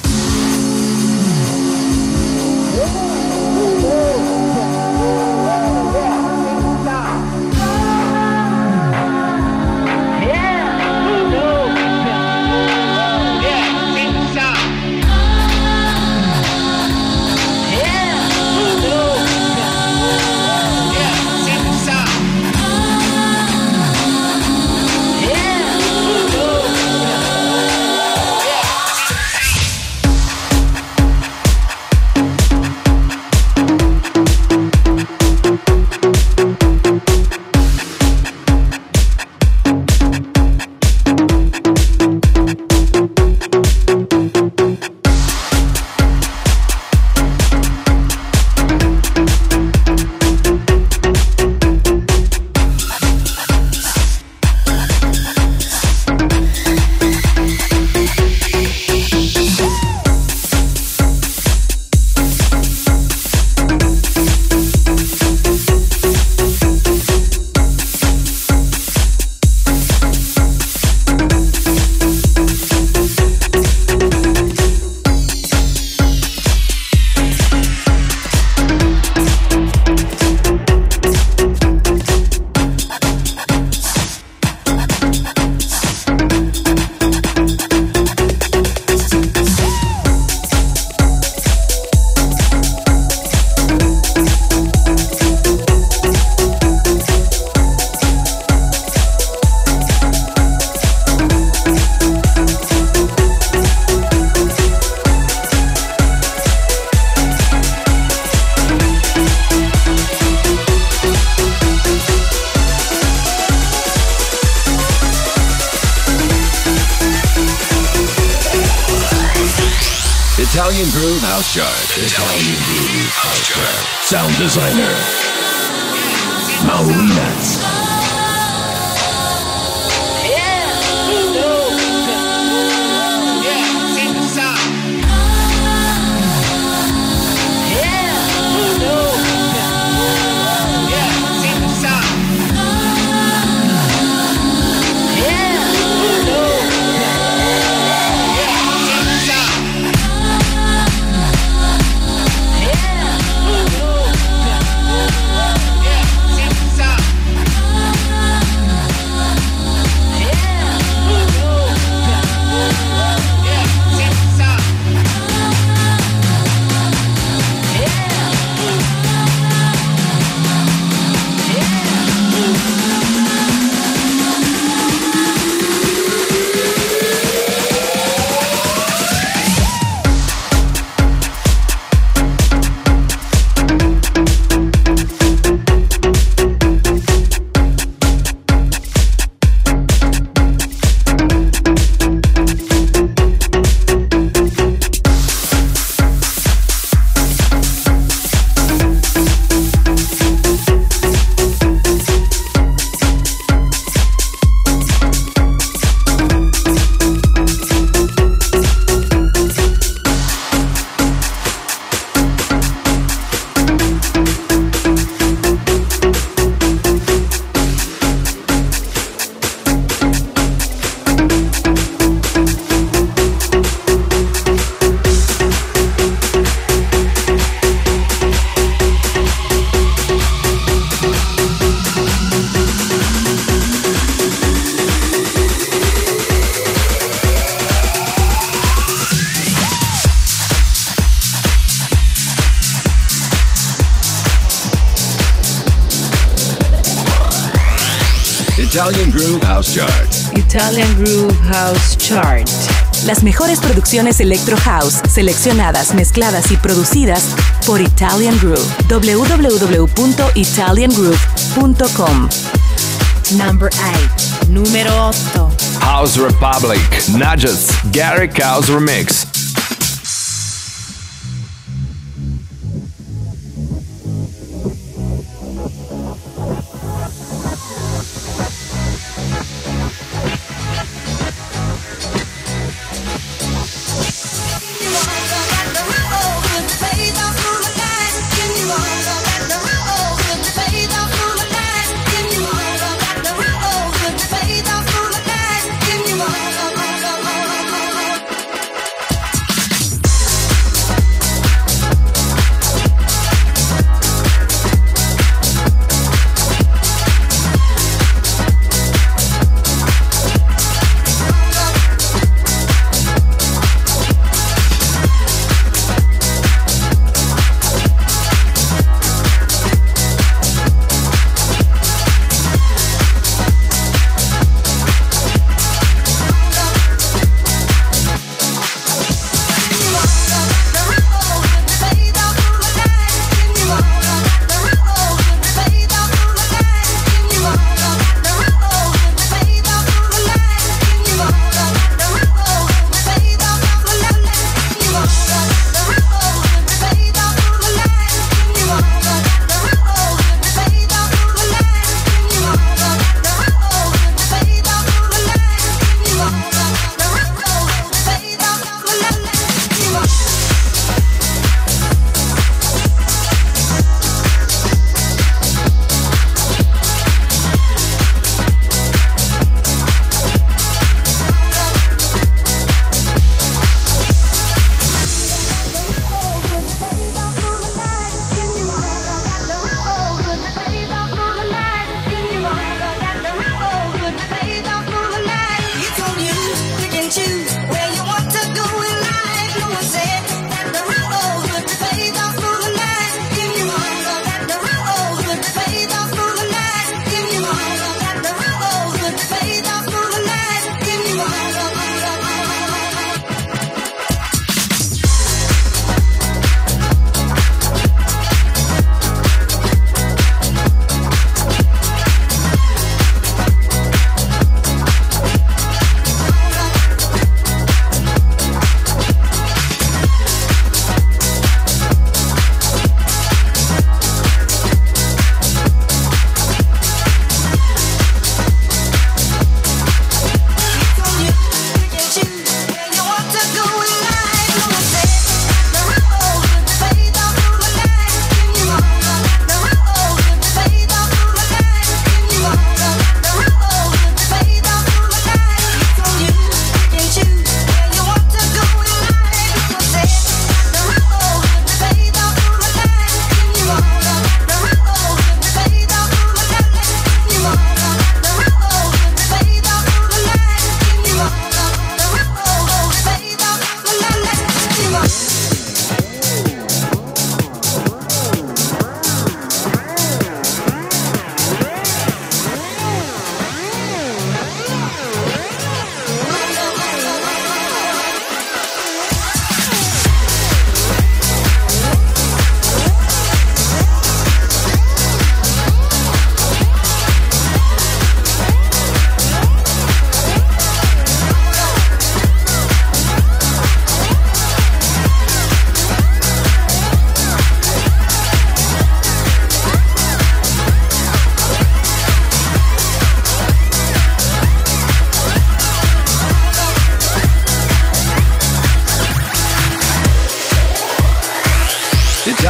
Producciones Electro House, seleccionadas, mezcladas y producidas por Italian Groove. www.italiangroove.com. Number 8. Número 8. House Republic, Nuggets, Gary House Remix.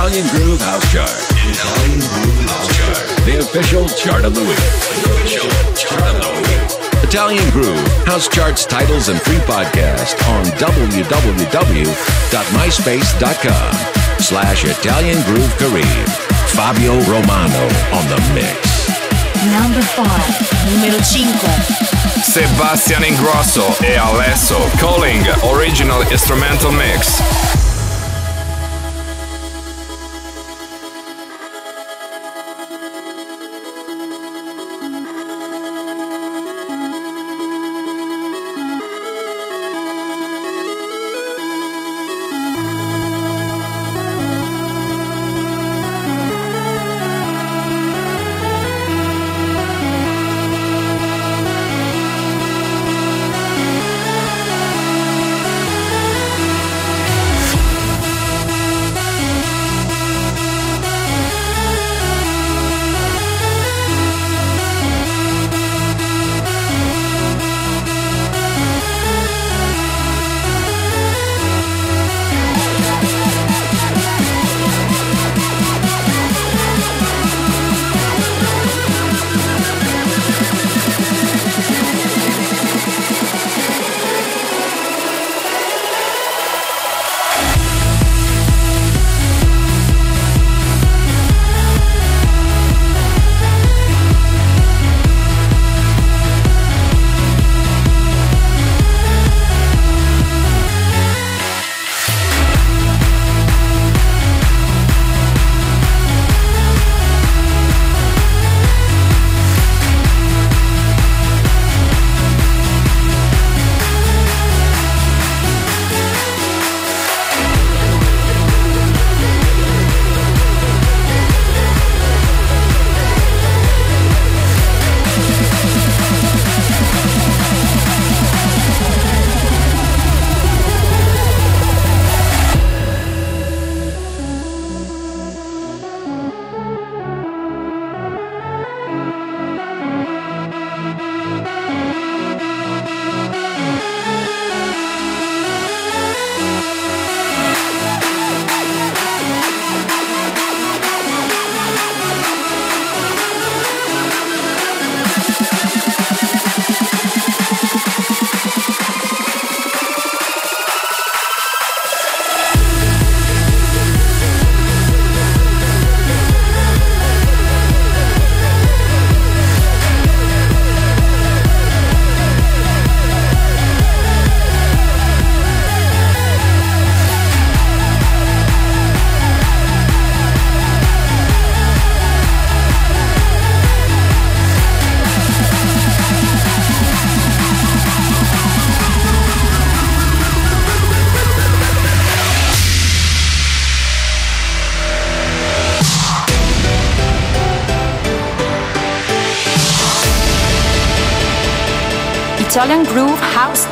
Italian Groove House Chart. Italian Groove House Chart. The official chart of the week. The official chart of the week. Italian Groove House Charts titles and free podcast on www.myspace.com slash Italian Groove Kareem. Fabio Romano on the mix. Number 5. Numero 5. Sebastian Ingrosso e Alesso Calling Original Instrumental Mix.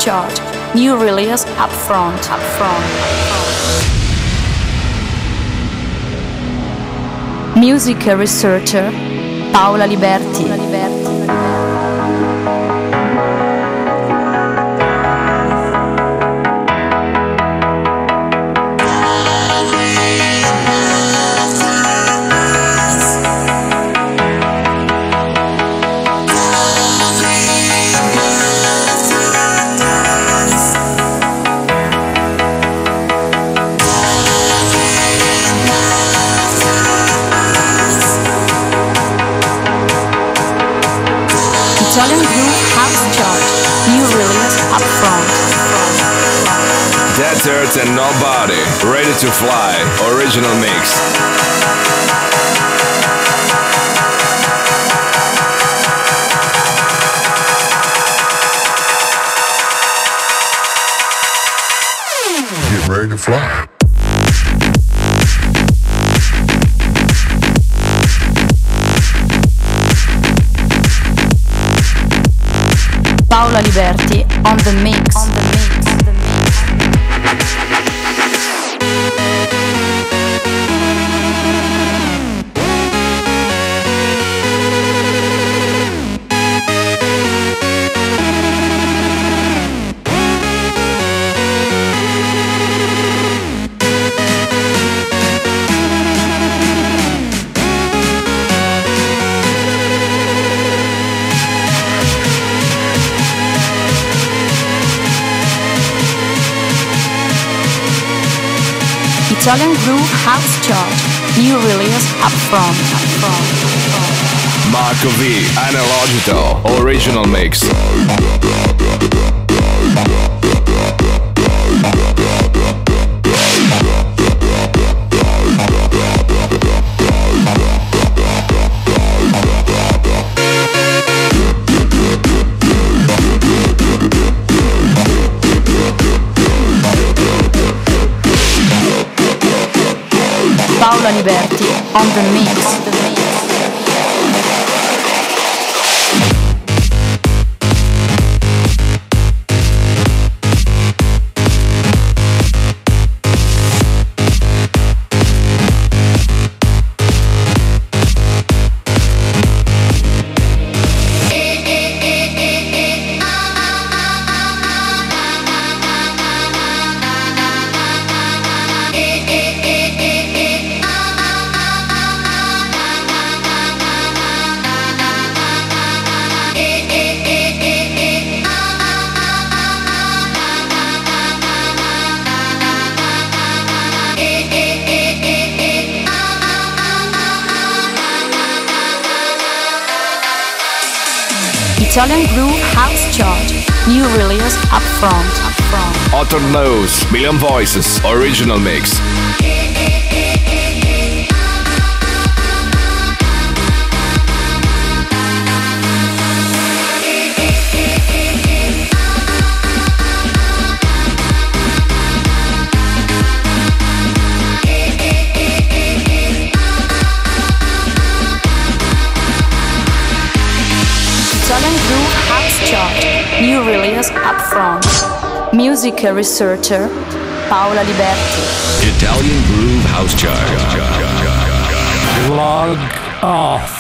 Chart. New release up front, up front. Music researcher Paola Liberti. Paola Liberti. Nobody, Ready to Fly, original mix. New release up front. Up front. Marco V, Analogito, original mix. Paola Liberti on. The mix. Million Voices, original mix. New release up front. Music researcher Paola Liberti. Italian Groove House Chart. Log off.